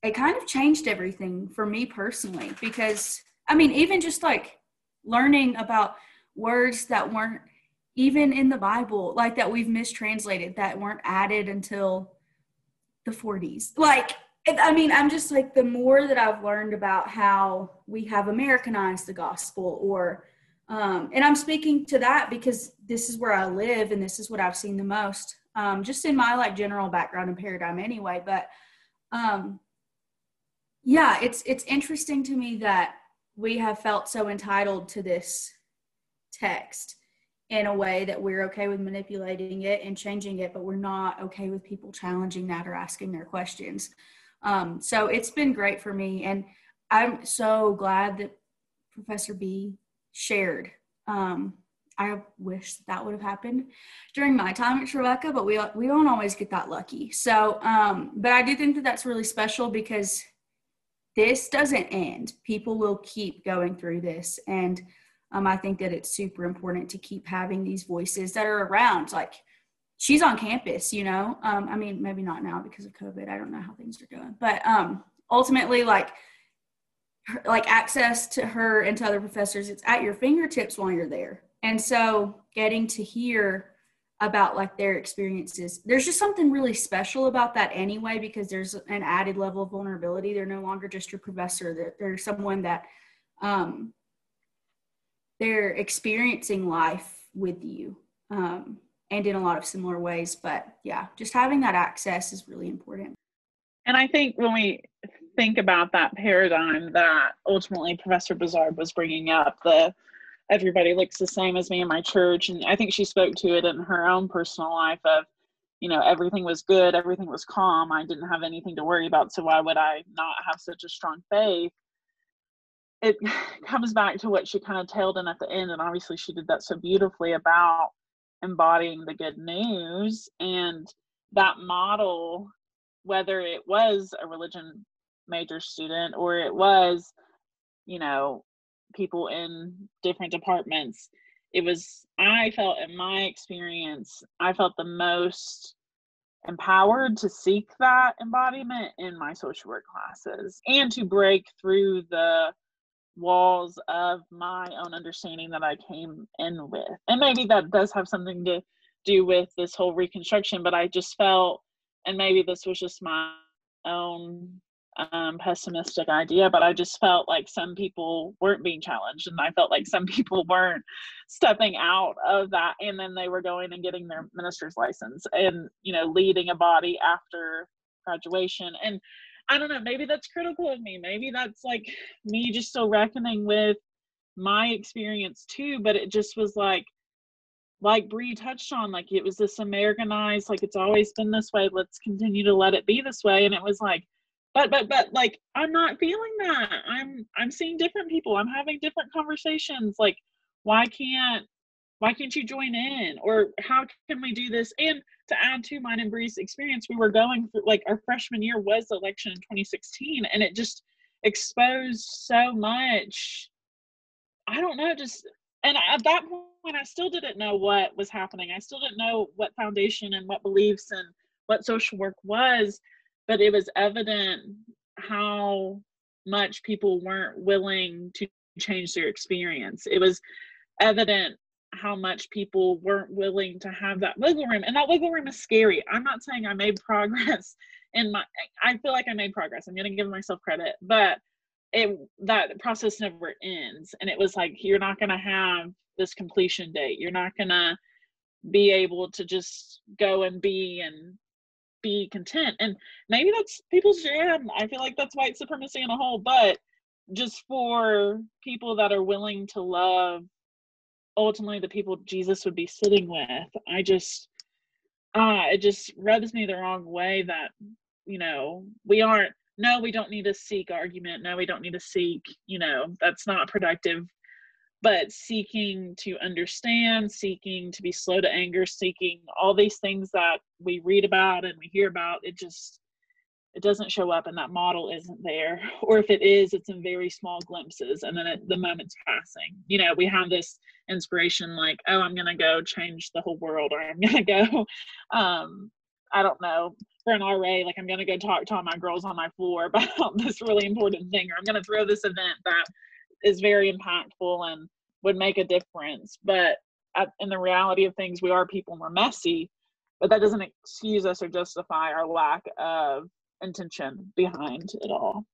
it kind of changed everything for me personally because i mean even just like learning about words that weren't even in the Bible, like that we've mistranslated that weren't added until the 40s. Like, I mean, I'm just like, the more that I've learned about how we have Americanized the gospel, or, um, and I'm speaking to that because this is where I live and this is what I've seen the most, um, just in my like general background and paradigm anyway. But, um, yeah, it's it's interesting to me that we have felt so entitled to this text in a way that we're okay with manipulating it and changing it, but we're not okay with people challenging that or asking their questions. Um, so it's been great for me. And I'm so glad that Professor B shared. Um, I wish that would have happened during my time at Trevecca, but we, we don't always get that lucky. So, um, but I do think that that's really special because this doesn't end. People will keep going through this. And um, I think that it's super important to keep having these voices that are around. Like she's on campus, you know. Um, I mean, maybe not now because of COVID. I don't know how things are going, but um, ultimately, like like access to her and to other professors, it's at your fingertips while you're there. And so, getting to hear about like their experiences there's just something really special about that anyway because there's an added level of vulnerability they're no longer just your professor they're, they're someone that um, they're experiencing life with you um, and in a lot of similar ways. But yeah, just having that access is really important. And I think when we think about that paradigm that ultimately Professor Bazard was bringing up, the everybody looks the same as me in my church, and I think she spoke to it in her own personal life of, you know, everything was good, everything was calm, I didn't have anything to worry about, so why would I not have such a strong faith? It comes back to what she kind of tailed in at the end and obviously she did that so beautifully about embodying the good news and that model whether it was a religion major student or it was you know people in different departments it was i felt in my experience i felt the most empowered to seek that embodiment in my social work classes and to break through the walls of my own understanding that I came in with. And maybe that does have something to do with this whole reconstruction, but I just felt, and maybe this was just my own um, pessimistic idea, but I just felt like some people weren't being challenged, and I felt like some people weren't stepping out of that, and then they were going and getting their minister's license and you know leading a body after graduation, and I don't know, maybe that's critical of me. Maybe that's like me just still reckoning with my experience too, but it just was like like Bree touched on, like it was this Americanized, like it's always been this way. Let's continue to let it be this way. And it was like, but but but like I'm not feeling that. I'm I'm seeing different people. I'm having different conversations. Like, why can't why can't you join in? Or how can we do this? And to add to mine and Bree's experience, we were going through like our freshman year was the election in 2016, and it just exposed so much. I don't know, just and at that point i still didn't know what was happening i still didn't know what foundation and what beliefs and what social work was but it was evident how much people weren't willing to change their experience it was evident how much people weren't willing to have that wiggle room. And that wiggle room is scary. I'm not saying i made progress in my i feel like i made progress. I'm to give myself credit but it that process never ends. And it was like you're not to have this completion date. You're not to be able to just go and be and be content. And maybe that's people's jam. I feel like that's white supremacy in a whole but just for people that are willing to love ultimately the people jesus would be sitting with i just uh it just rubs me the wrong way that you know we aren't no, we don't need to seek argument. No, we don't need to seek, you know, that's not productive. But seeking to understand, seeking to be slow to anger, seeking all these things that we read about and we hear about, it just it doesn't show up and that model isn't there or if it is it's in very small glimpses and then it, the moment's passing you know we have this inspiration like oh i'm gonna go change the whole world or i'm gonna go um i don't know for an RA, like I'm gonna go talk to all my girls on my floor about this really important thing, or I'm gonna throw this event that is very impactful and would make a difference. But in the reality of things, we are people and we're messy, but that doesn't excuse us or justify our lack of intention behind it all.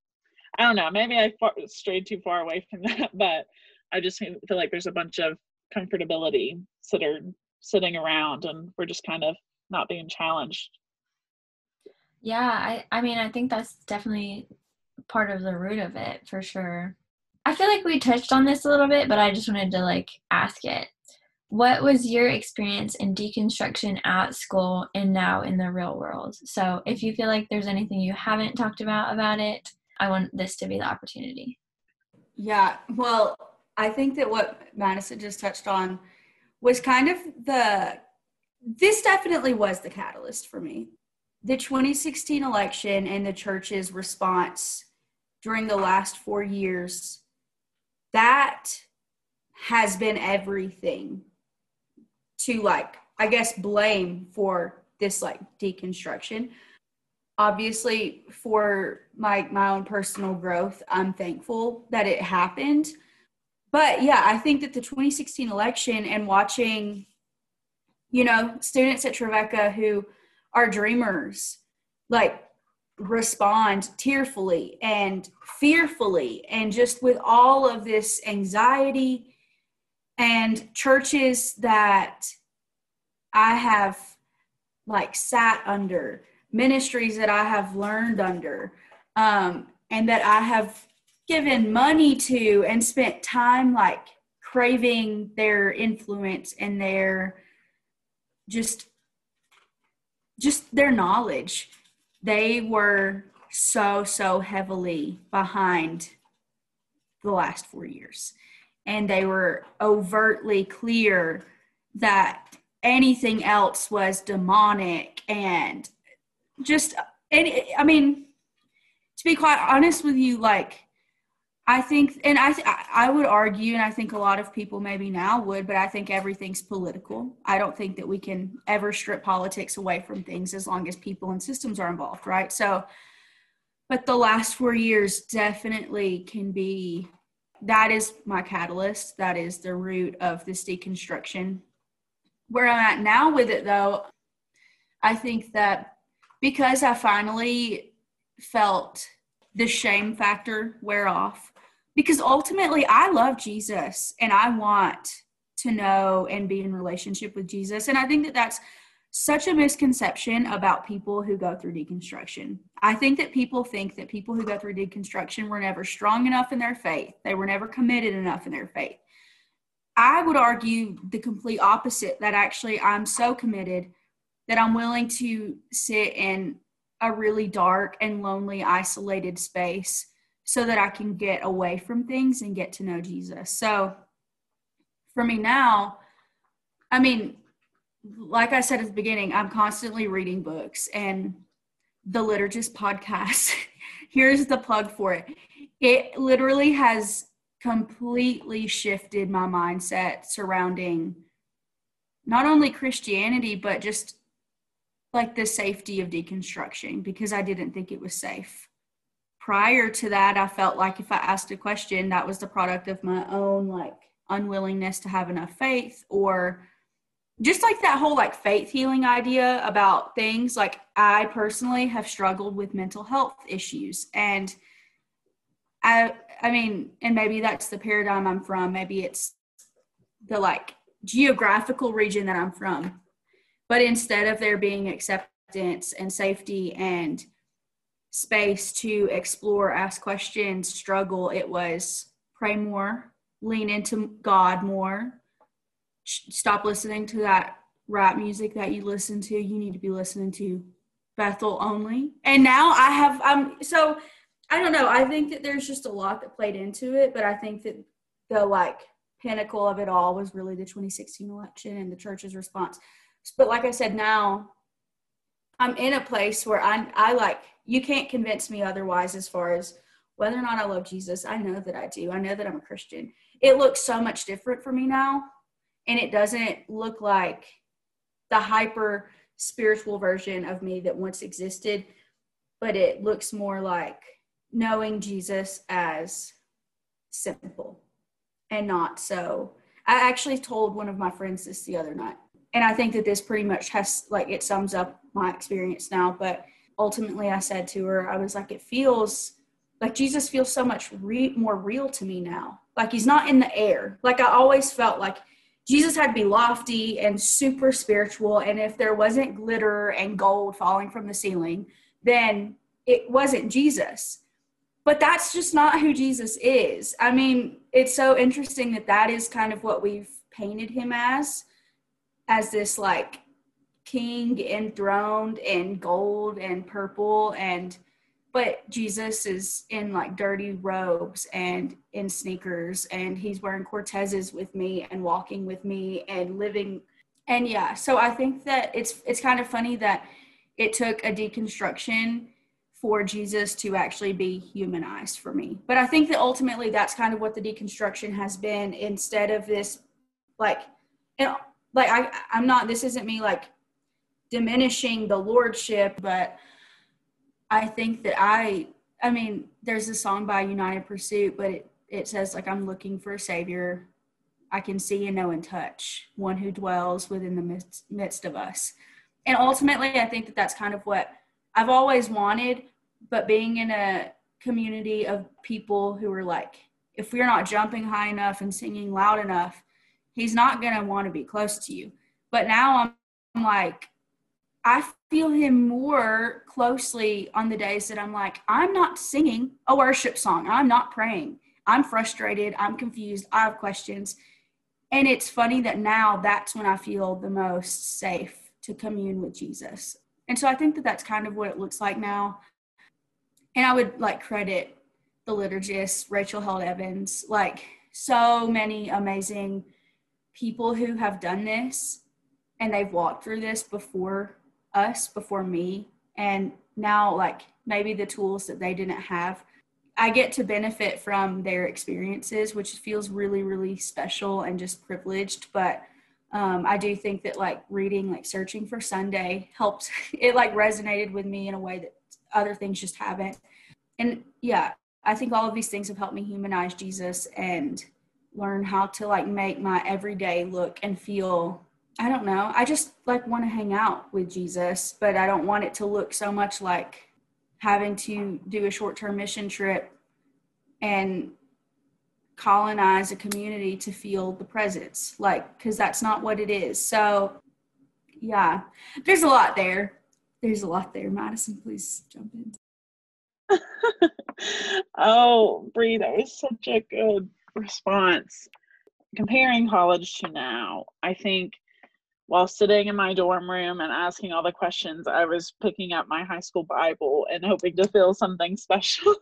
I don't know. Maybe I far, strayed too far away from that, but I just feel like there's a bunch of comfortability that are sitting around, and we're just kind of not being challenged yeah, I, I mean, I think that's definitely part of the root of it for sure. I feel like we touched on this a little bit, but I just wanted to like ask it. What was your experience in deconstruction at school and now in the real world? So, if you feel like there's anything you haven't talked about about it, I want this to be the opportunity. Yeah, well, I think that what Madison just touched on was kind of the this definitely was the catalyst for me the 2016 election and the church's response during the last four years, that has been everything to like, I guess, blame for this like deconstruction. Obviously, for my my own personal growth, I'm thankful that it happened. But yeah, I think that the 2016 election and watching, you know, students at Trevecca who are dreamers like respond tearfully and fearfully and just with all of this anxiety and churches that I have like sat under ministries that I have learned under um, and that I have given money to and spent time like craving their influence and their just just their knowledge. They were so, so heavily behind the last four years. And they were overtly clear that anything else was demonic and just, and I mean, to be quite honest with you, like, I think, and I, I would argue, and I think a lot of people maybe now would, but I think everything's political. I don't think that we can ever strip politics away from things as long as people and systems are involved, right? So, but the last four years definitely can be that is my catalyst. That is the root of this deconstruction. Where I'm at now with it, though, I think that because I finally felt the shame factor wear off because ultimately I love Jesus and I want to know and be in relationship with Jesus. And I think that that's such a misconception about people who go through deconstruction. I think that people think that people who go through deconstruction were never strong enough in their faith, they were never committed enough in their faith. I would argue the complete opposite that actually I'm so committed that I'm willing to sit in a really dark and lonely, isolated space so that I can get away from things and get to know Jesus. So for me now, I mean, like I said at the beginning, I'm constantly reading books and the Liturgist podcast. here's the plug for it. It literally has completely shifted my mindset surrounding not only Christianity, but just like the safety of deconstruction because I didn't think it was safe. Prior to that, I felt like if I asked a question, that was the product of my own like unwillingness to have enough faith or just like that whole like faith healing idea about things like i personally have struggled with mental health issues. And i i mean and maybe that's the paradigm i'm from. Maybe it's the like geographical region that i'm from. But instead of there being acceptance and safety and space to explore ask questions struggle it was pray more lean into god more stop listening to that rap music that you listen to. You need to be listening to Bethel only. And now I have um so I don't know. I think that there's just a lot that played into it, but I think that the like pinnacle of it all was really the 2016 election and the church's response. But like I said, now I'm in a place where I I like you can't convince me otherwise as far as whether or not I love Jesus. I know that I do. I know that I'm a Christian. It looks so much different for me now and it doesn't look like the hyper spiritual version of me that once existed but it looks more like knowing jesus as simple and not so. I actually told one of my friends this the other night and i think that this pretty much has like it sums up my experience now but ultimately i said to her i was like it feels like jesus feels so much re- more real to me now. Like he's not in the air. Like i always felt like Jesus had to be lofty and super spiritual. And if there wasn't glitter and gold falling from the ceiling, then it wasn't Jesus. But that's just not who Jesus is. I mean, it's so interesting that that is kind of what we've painted him as, as this like king enthroned in gold and purple and but Jesus is in like dirty robes and in sneakers and he's wearing Cortezes with me and walking with me and living and yeah so I think that it's it's kind of funny that it took a deconstruction for Jesus to actually be humanized for me but I think that ultimately that's kind of what the deconstruction has been instead of this like know like I I'm not this isn't me like diminishing the lordship but I think that I, I mean, there's a song by United Pursuit, but it, it says like, I'm looking for a savior. I can see and know and touch one who dwells within the midst, midst of us. And ultimately, I think that that's kind of what I've always wanted, but being in a community of people who are like, if we're not jumping high enough and singing loud enough, he's not going to want to be close to you. But now I'm, I'm like, I feel him more closely on the days that I'm like, I'm not singing a worship song. I'm not praying. I'm frustrated. I'm confused. I have questions. And it's funny that now that's when I feel the most safe to commune with Jesus. And so I think that that's kind of what it looks like now. And I would like credit the liturgist, Rachel Held Evans, like so many amazing people who have done this and they've walked through this before us before me and now like maybe the tools that they didn't have i get to benefit from their experiences which feels really really special and just privileged but um, i do think that like reading like searching for sunday helps it like resonated with me in a way that other things just haven't. And yeah i think all of these things have helped me humanize jesus and learn how to like make my everyday look and feel I don't know. I just like want to hang out with Jesus, but I don't want it to look so much like having to do a short-term mission trip and colonize a community to feel the presence like cuz that's not what it is. So yeah. There's a lot there. There's a lot there. Madison, please jump in. oh, Bree, that was such a good response. Comparing college to now, I think while sitting in my dorm room and asking all the questions, I was picking up my high school Bible and hoping to feel something special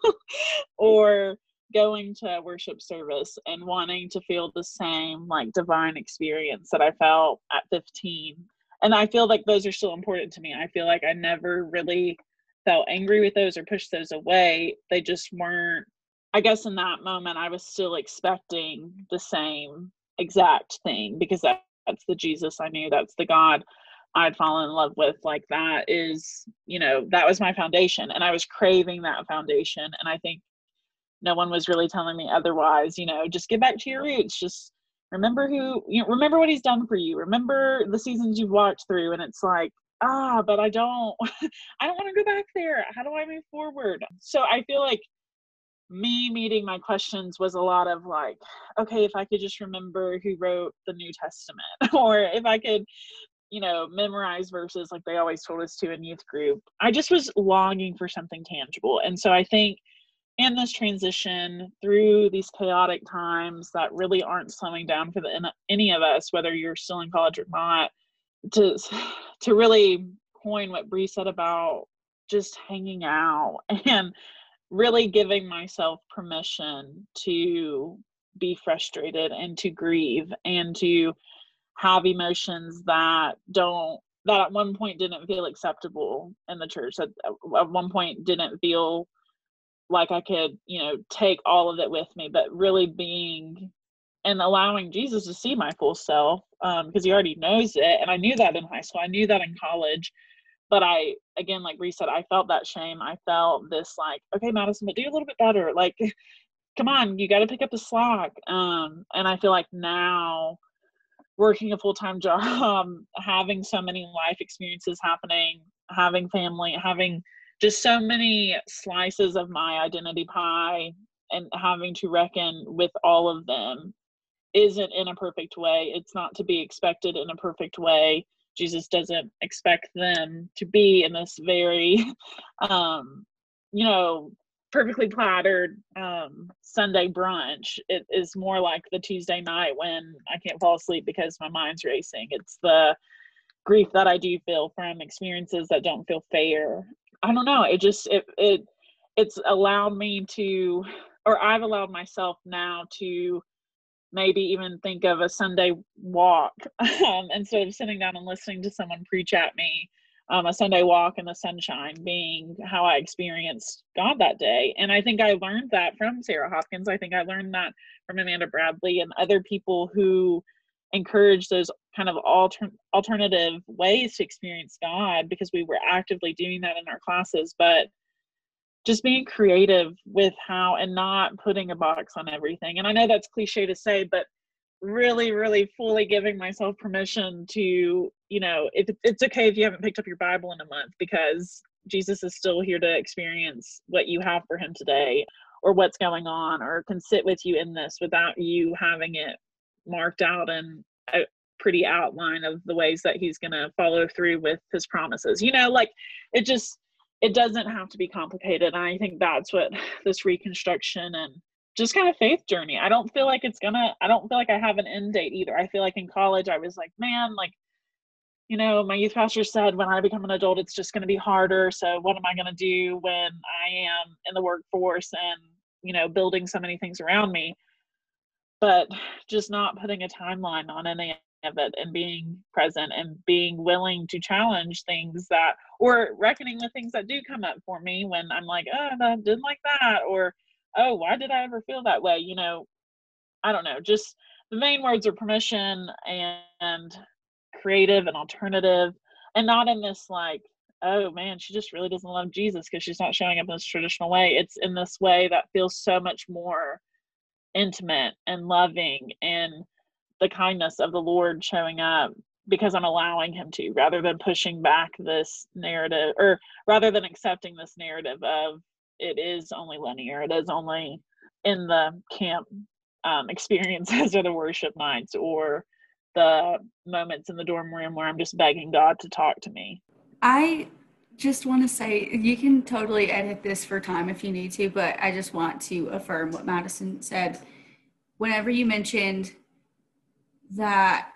or going to worship service and wanting to feel the same like divine experience that I felt at 15. And I feel like those are still important to me. I feel like I never really felt angry with those or pushed those away. They just weren't I guess in that moment, I was still expecting the same exact thing because that, that's the Jesus I knew. That's the God I'd fallen in love with. Like that is, you know, that was my foundation. And I was craving that foundation. And I think no one was really telling me otherwise, you know, just get back to your roots. Just remember who, you know, remember what he's done for you. Remember the seasons you've walked through. And it's like, ah, but I don't, I don't want to go back there. How do I move forward? So I feel like me meeting my questions was a lot of like, okay, if I could just remember who wrote the New Testament, or if I could, you know, memorize verses like they always told us to in youth group. I just was longing for something tangible. And so I think in this transition through these chaotic times that really aren't slowing down for the, any of us, whether you're still in college or not, to to really coin what Bree said about just hanging out and really giving myself permission to be frustrated and to grieve and to have emotions that don't that at one point didn't feel acceptable in the church that at one point didn't feel like I could, you know, take all of it with me, but really being and allowing Jesus to see my full self because um, he already knows it. And I knew that in high school, I knew that in college but I again like Reese said, I felt that shame. I felt this like, okay, Madison, but do a little bit better. Like, come on, you gotta pick up the slack. Um, and I feel like now working a full time job, having so many life experiences happening, having family, having just so many slices of my identity pie and having to reckon with all of them isn't in a perfect way. It's not to be expected in a perfect way. Jesus doesn't expect them to be in this very, um, you know, perfectly plattered um, Sunday brunch. It is more like the Tuesday night when I can't fall asleep because my mind's racing. It's the grief that I do feel from experiences that don't feel fair. I don't know. It just it it it's allowed me to, or I've allowed myself now to maybe even think of a Sunday walk um, instead of sitting down and listening to someone preach at me. Um, a Sunday walk in the sunshine being how I experienced God that day. And I think I learned that from Sarah Hopkins. I think I learned that from Amanda Bradley and other people who encourage those kind of alter- alternative ways to experience God because we were actively doing that in our classes. But just being creative with how and not putting a box on everything. And I know that's cliche to say, but really, really fully giving myself permission to, you know, if it's okay if you haven't picked up your Bible in a month because Jesus is still here to experience what you have for him today or what's going on or can sit with you in this without you having it marked out in a pretty outline of the ways that he's going to follow through with his promises. You know, like it just it doesn't have to be complicated. And I think that's what this reconstruction and just kind of faith journey. I don't feel like it's gonna, I don't feel like I have an end date either. I feel like in college, I was like, man, like, you know, my youth pastor said when I become an adult, it's just to be harder. So, what am I to do when I am in the workforce and, you know, building so many things around me? But just not putting a timeline on any of it and being present and being willing to challenge things that or reckoning with things that do come up for me when I'm like, oh, I didn't like that, or oh, why did I ever feel that way? You know, I don't know. Just the main words are permission and creative and alternative, and not in this like, oh man, she just really doesn't love Jesus because she's not showing up in this traditional way. It's in this way that feels so much more intimate and loving and the kindness of the Lord showing up because I'm allowing him to rather than pushing back this narrative or rather than accepting this narrative of it is only linear, it is only in the camp um, experiences or the worship nights or the moments in the dorm room where I'm just begging God to talk to me. I just want to say you can totally edit this for time if you need to, but I just want to affirm what Madison said. Whenever you mentioned that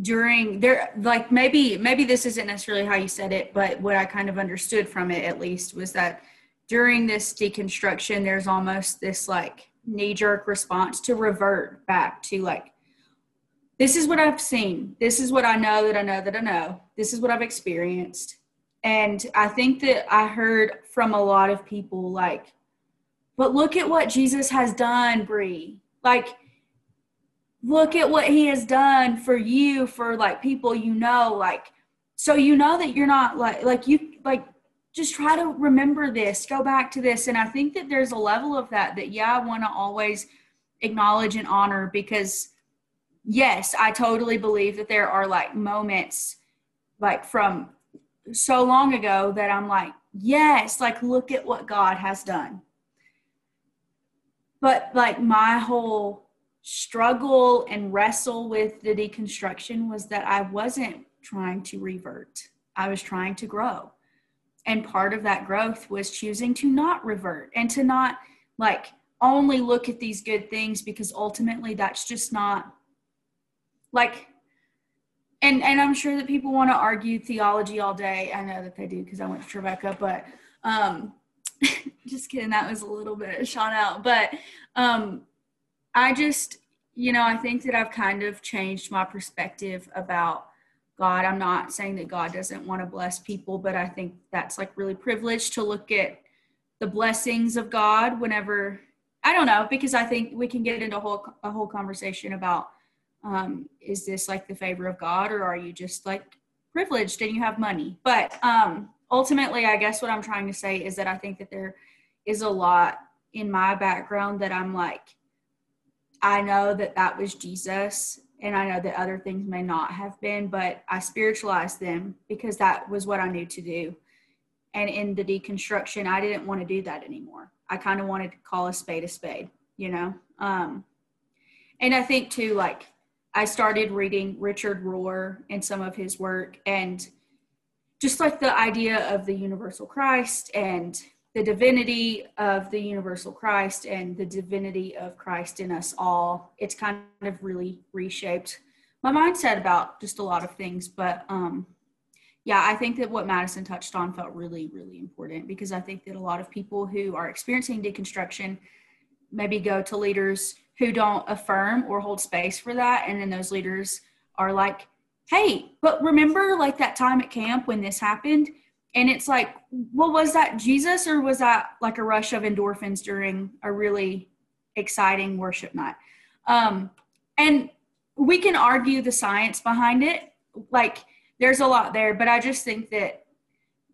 during there like maybe maybe this isn't necessarily how you said it but what i kind of understood from it at least was that during this deconstruction there's almost this like knee jerk response to revert back to like this is what i've seen. This is what i know that i know that i know. This is what i've experienced. And i think that i heard from a lot of people like but look at what Jesus has done, Bree. Like, look at what he has done for you, for like people you know. Like, so you know that you're not like, like you, like, just try to remember this, go back to this. And I think that there's a level of that that, yeah, I want to always acknowledge and honor because, yes, I totally believe that there are like moments like from so long ago that I'm like, yes, like look at what God has done. But like my whole struggle and wrestle with the deconstruction was that I wasn't trying to revert, I was trying to grow. And part of that growth was choosing to not revert and to not like only look at these good things because ultimately that's just not like and and I'm sure that people want to argue theology all day. I know that they do because I went to Trevecca, but um, just kidding. That was a little bit shot out, but um, I just you know I think that I've kind of changed my perspective about God. I'm not saying that God doesn't want to bless people, but I think that's like really privileged to look at the blessings of God whenever I don't know because I think we can get into a whole a whole conversation about um, is this like the favor of God or are you just like privileged and you have money? But um, ultimately, I guess what I'm trying to say is that I think that there is a lot in my background that I'm like, I know that that was Jesus and I know that other things may not have been, but I spiritualized them because that was what I knew to do. And in the deconstruction, I didn't want to do that anymore. I kind of wanted to call a spade a spade, you know? Um, and I think too, like, I started reading Richard Rohr and some of his work and just like the idea of the universal Christ and the divinity of the universal Christ and the divinity of Christ in us all. It's kind of really reshaped my mindset about just a lot of things. But um, yeah, I think that what Madison touched on felt really, really important because I think that a lot of people who are experiencing deconstruction maybe go to leaders who don't affirm or hold space for that. And then those leaders are like, hey, but remember like that time at camp when this happened? And it's like, well, was that Jesus or was that like a rush of endorphins during a really exciting worship night? Um, and we can argue the science behind it. Like, there's a lot there, but I just think that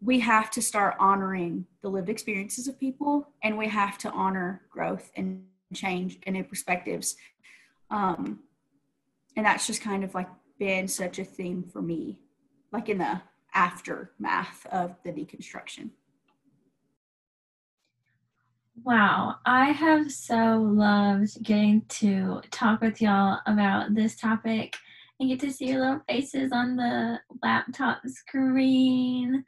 we have to start honoring the lived experiences of people and we have to honor growth and change and new perspectives. Um, and that's just kind of like been such a theme for me, like in the aftermath of the deconstruction. Wow, I have so loved getting to talk with y'all about this topic and get to see your little faces on the laptop screen.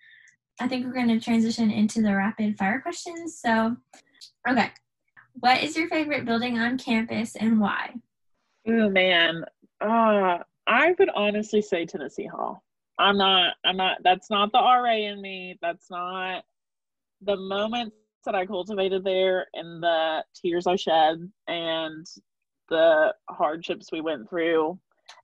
I think we're going to transition into the rapid fire questions. So, okay, what is your favorite building on campus and why? Oh man, uh, I would honestly say Tennessee Hall. I'm not. I'm not. That's not the RA in me. That's not the moments that I cultivated there, and the tears I shed, and the hardships we went through,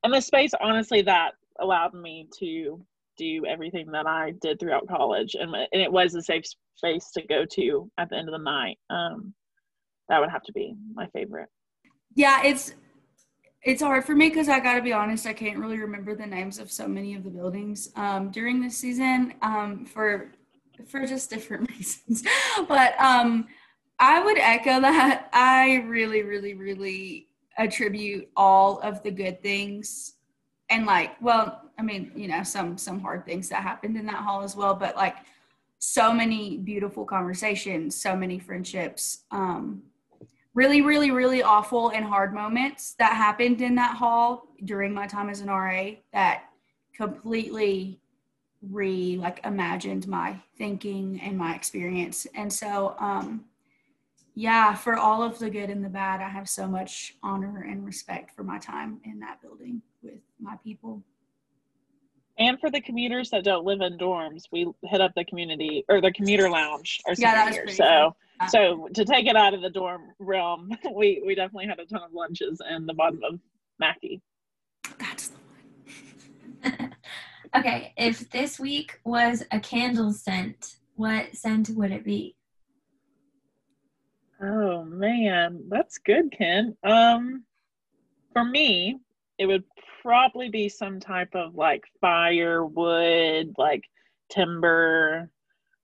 and the space. Honestly, that allowed me to do everything that I did throughout college, and, and it was a safe space to go to at the end of the night. Um, that would have to be my favorite. Yeah, it's it's hard for me because I got to be honest, I can't really remember the names of so many of the buildings um, during this season um, for for just different reasons. but um, I would echo that. I really, really, really attribute all of the good things and like, well, I mean, you know, some some hard things that happened in that hall as well, but like so many beautiful conversations, so many friendships. Um, really, really, really awful and hard moments that happened in that hall during my time as an RA that completely re like imagined my thinking and my experience. And so um yeah, for all of the good and the bad, I have so much honor and respect for my time in that building with my people. And for the commuters that don't live in dorms, we hit up the community or the commuter lounge our yeah, year. So so to take it out of the dorm realm, we we definitely had a ton of lunches in the bottom of Mackey. That's the one. okay, if this week was a candle scent, what scent would it be? Oh man, that's good, Ken. Um, for me, it would probably be some type of like firewood, like timber.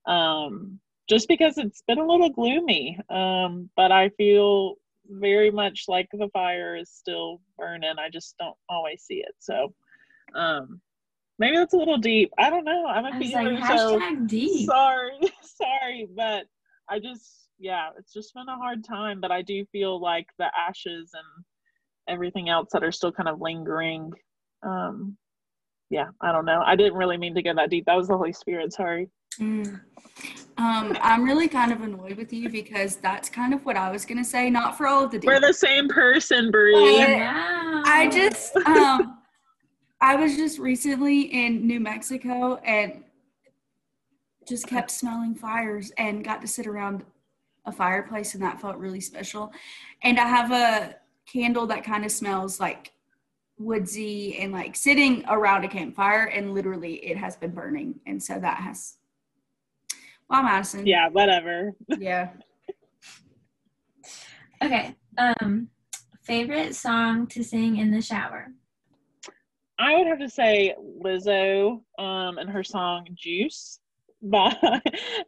Um, just because it's been a little gloomy. Um, but I feel very much like the fire is still burning. I just don't always see it. So, um, maybe that's a little deep. I don't know. I'm a I feeler, like, so deep. sorry, sorry, but I just yeah, it's just been a hard time. But I do feel like the ashes and everything else that are still kind of lingering. Um, yeah, I don't know. I didn't really mean to go that deep. That was the Holy Spirit. Sorry. Mm. Um, I'm really kind of annoyed with you because that's kind of what I was gonna say. Not for all of the. We're the same person, Bree. Wow. I just um, I was just recently in New Mexico and just kept smelling fires and got to sit around a fireplace and that felt really special. And I have a candle that kind of smells like woodsy and like sitting around a campfire and literally it has been burning and so that has wow madison Yeah, whatever. yeah Okay. Um, favorite song to sing in the shower. I would have to say Lizzo um, and her song Juice, but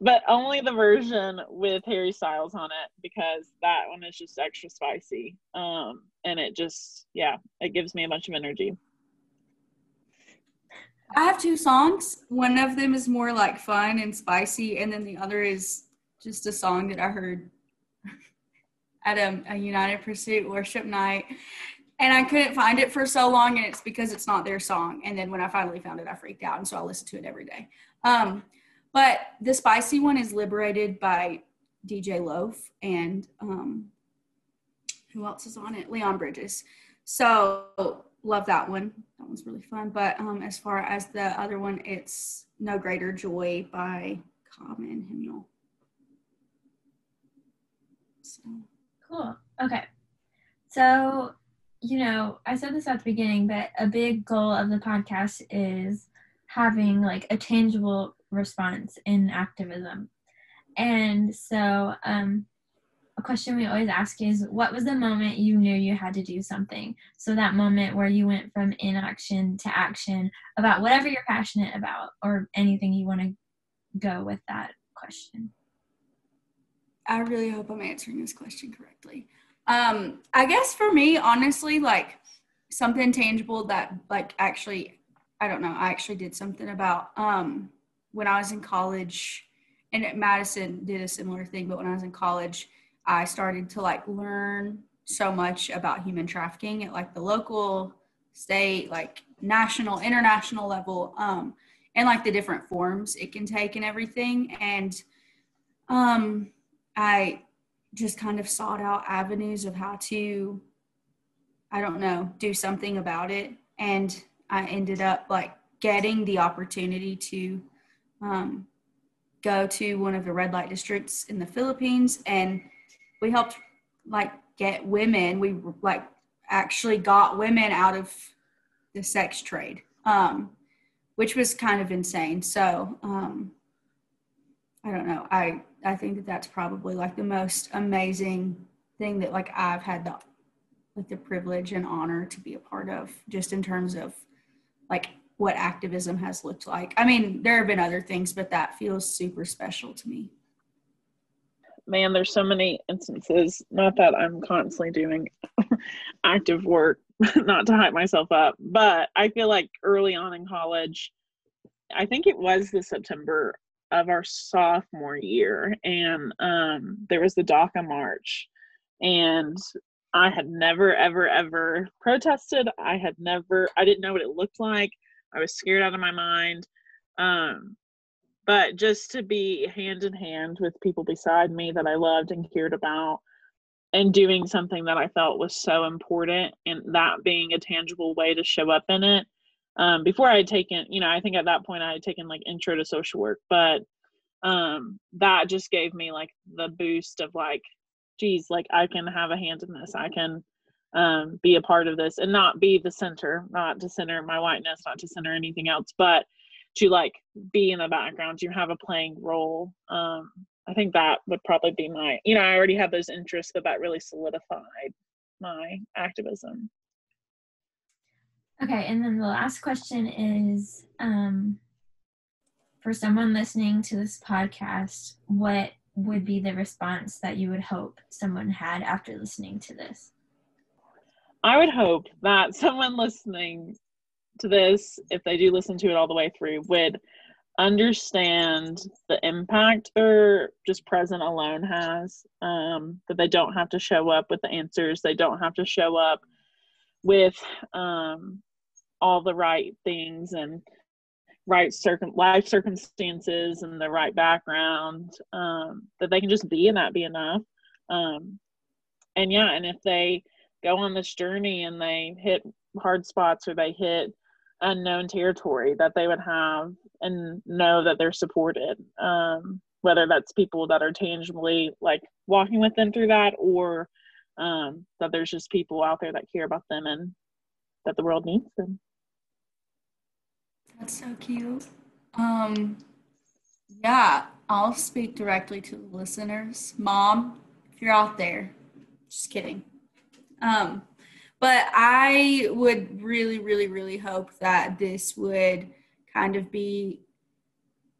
but only the version with Harry Styles on it because that one is just extra spicy. Um, and it just yeah, it gives me a bunch of energy. I have two songs. One of them is more like fun and spicy, and then the other is just a song that I heard at a, a United Pursuit worship night. And I couldn't find it for so long, and it's because it's not their song. And then when I finally found it, I freaked out, and so I listen to it every day. Um, but the spicy one is Liberated by DeJ Loaf, and um, who else is on it? Leon Bridges. So love that one. That one's really fun. But um, as far as the other one, it's No Greater Joy by Common Hymnal. So Cool. Okay. So, you know, I said this at the beginning, but a big goal of the podcast is having like a tangible response in activism. And so, um, a question we always ask is what was the moment you knew you had to do something? So, that moment where you went from inaction to action about whatever you're passionate about or anything you want to go with that question. I really hope I'm answering this question correctly. Um, I guess for me, honestly, like something tangible that like actually, I don't know, I actually did something about um, when I was in college, and Madison did a similar thing. But when I was in college, I started to like learn so much about human trafficking at like the local, state, like national, international level, um, and like the different forms it can take and everything. And um, I just kind of sought out avenues of how to, I don't know, do something about it. And I ended up like getting the opportunity to um, go to one of the red light districts in the Philippines. And we helped like get women, we like actually got women out of the sex trade, um, which was kind of insane. So, um, I don't know. I I think that that's probably like the most amazing thing that like I've had the like the privilege and honor to be a part of, just in terms of like what activism has looked like. I mean, there have been other things, but that feels super special to me. Man, there's so many instances. Not that I'm constantly doing active work, not to hype myself up, but I feel like early on in college, I think it was the September of our sophomore year, and um, there was the DACA march, and I had never, ever, ever protested. I had never, I didn't know what it looked like. I was scared out of my mind. Um, but just to be hand in hand with people beside me that I loved and cared about, and doing something that I felt was so important, and that being a tangible way to show up in it. Um, before I had taken, you know, I think at that point I had taken like intro to social work, but um, that just gave me like the boost of like, geez, like I can have a hand in this. I can um, be a part of this and not be the center, not to center my whiteness, not to center anything else, but to like be in the background, to have a playing role. Um, I think that would probably be my, you know, I already had those interests, but that really solidified my activism. Okay, and then the last question is um, for someone listening to this podcast, what would be the response that you would hope someone had after listening to this? I would hope that someone listening to this, if they do listen to it all the way through, would understand the impact their just present alone has. Um, that they don't have to show up with the answers, they don't have to show up with um, all the right things and right circum life circumstances and the right background um, that they can just be and that be enough um, and yeah and if they go on this journey and they hit hard spots or they hit unknown territory that they would have and know that they're supported um, whether that's people that are tangibly like walking with them through that or um, that there's just people out there that care about them and that the world needs them that's so cute. Um, yeah, I'll speak directly to the listeners. Mom, if you're out there, just kidding. Um, but I would really, really, really hope that this would kind of be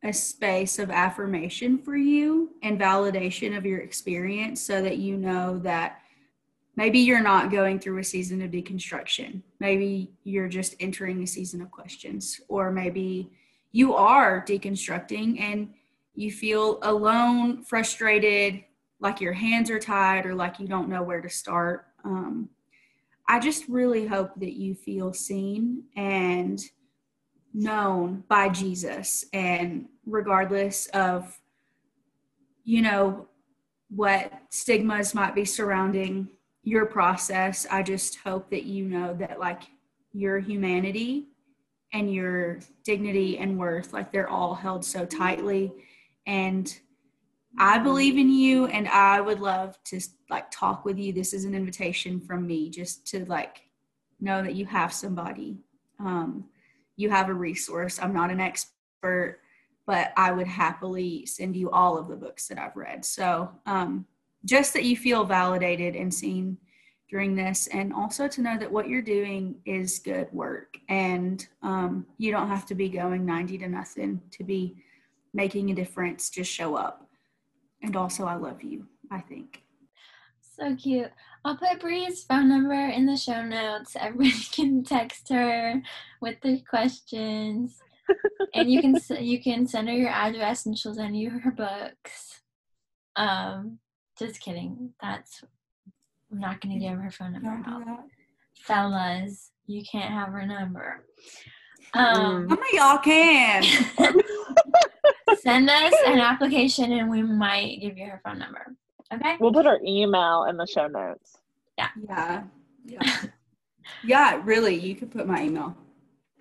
a space of affirmation for you and validation of your experience so that you know that maybe you're not going through a season of deconstruction. Maybe you're just entering a season of questions, or maybe you are deconstructing and you feel alone, frustrated, like your hands are tied, or like you don't know where to start. Um, I just really hope that you feel seen and known by Jesus, and regardless of, you know, what stigmas might be surrounding your process. I just hope that you know that like your humanity and your dignity and worth, like they're all held so tightly. And I believe in you and I would love to like talk with you. This is an invitation from me just to like know that you have somebody. Um, you have a resource. I'm not an expert, but I would happily send you all of the books that I've read. So um, just that you feel validated and seen during this and also to know that what you're doing is good work and um, you don't have to be going 90 to nothing to be making a difference just show up and also i love you i think so cute i'll put bree's phone number in the show notes everybody can text her with their questions and you can you can send her your address and she'll send you her books um just kidding. That's I'm not gonna give her phone number out. Fellas, you can't have her number. Um, Some of y'all can. send us an application and we might give you her phone number. Okay. We'll put her email in the show notes. Yeah. Yeah. Yeah. yeah, really. You could put my email.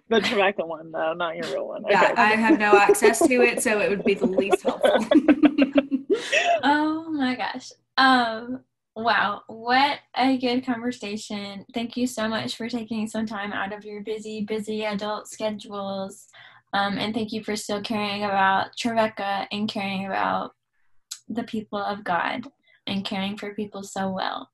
The Jamaican one, though, not your real one. Okay. Yeah, I have no access to it, so it would be the least helpful oh my gosh. Um wow, what a good conversation. Thank you so much for taking some time out of your busy, busy adult schedules. Um, and thank you for still caring about Trevecca and caring about the people of God and caring for people so well.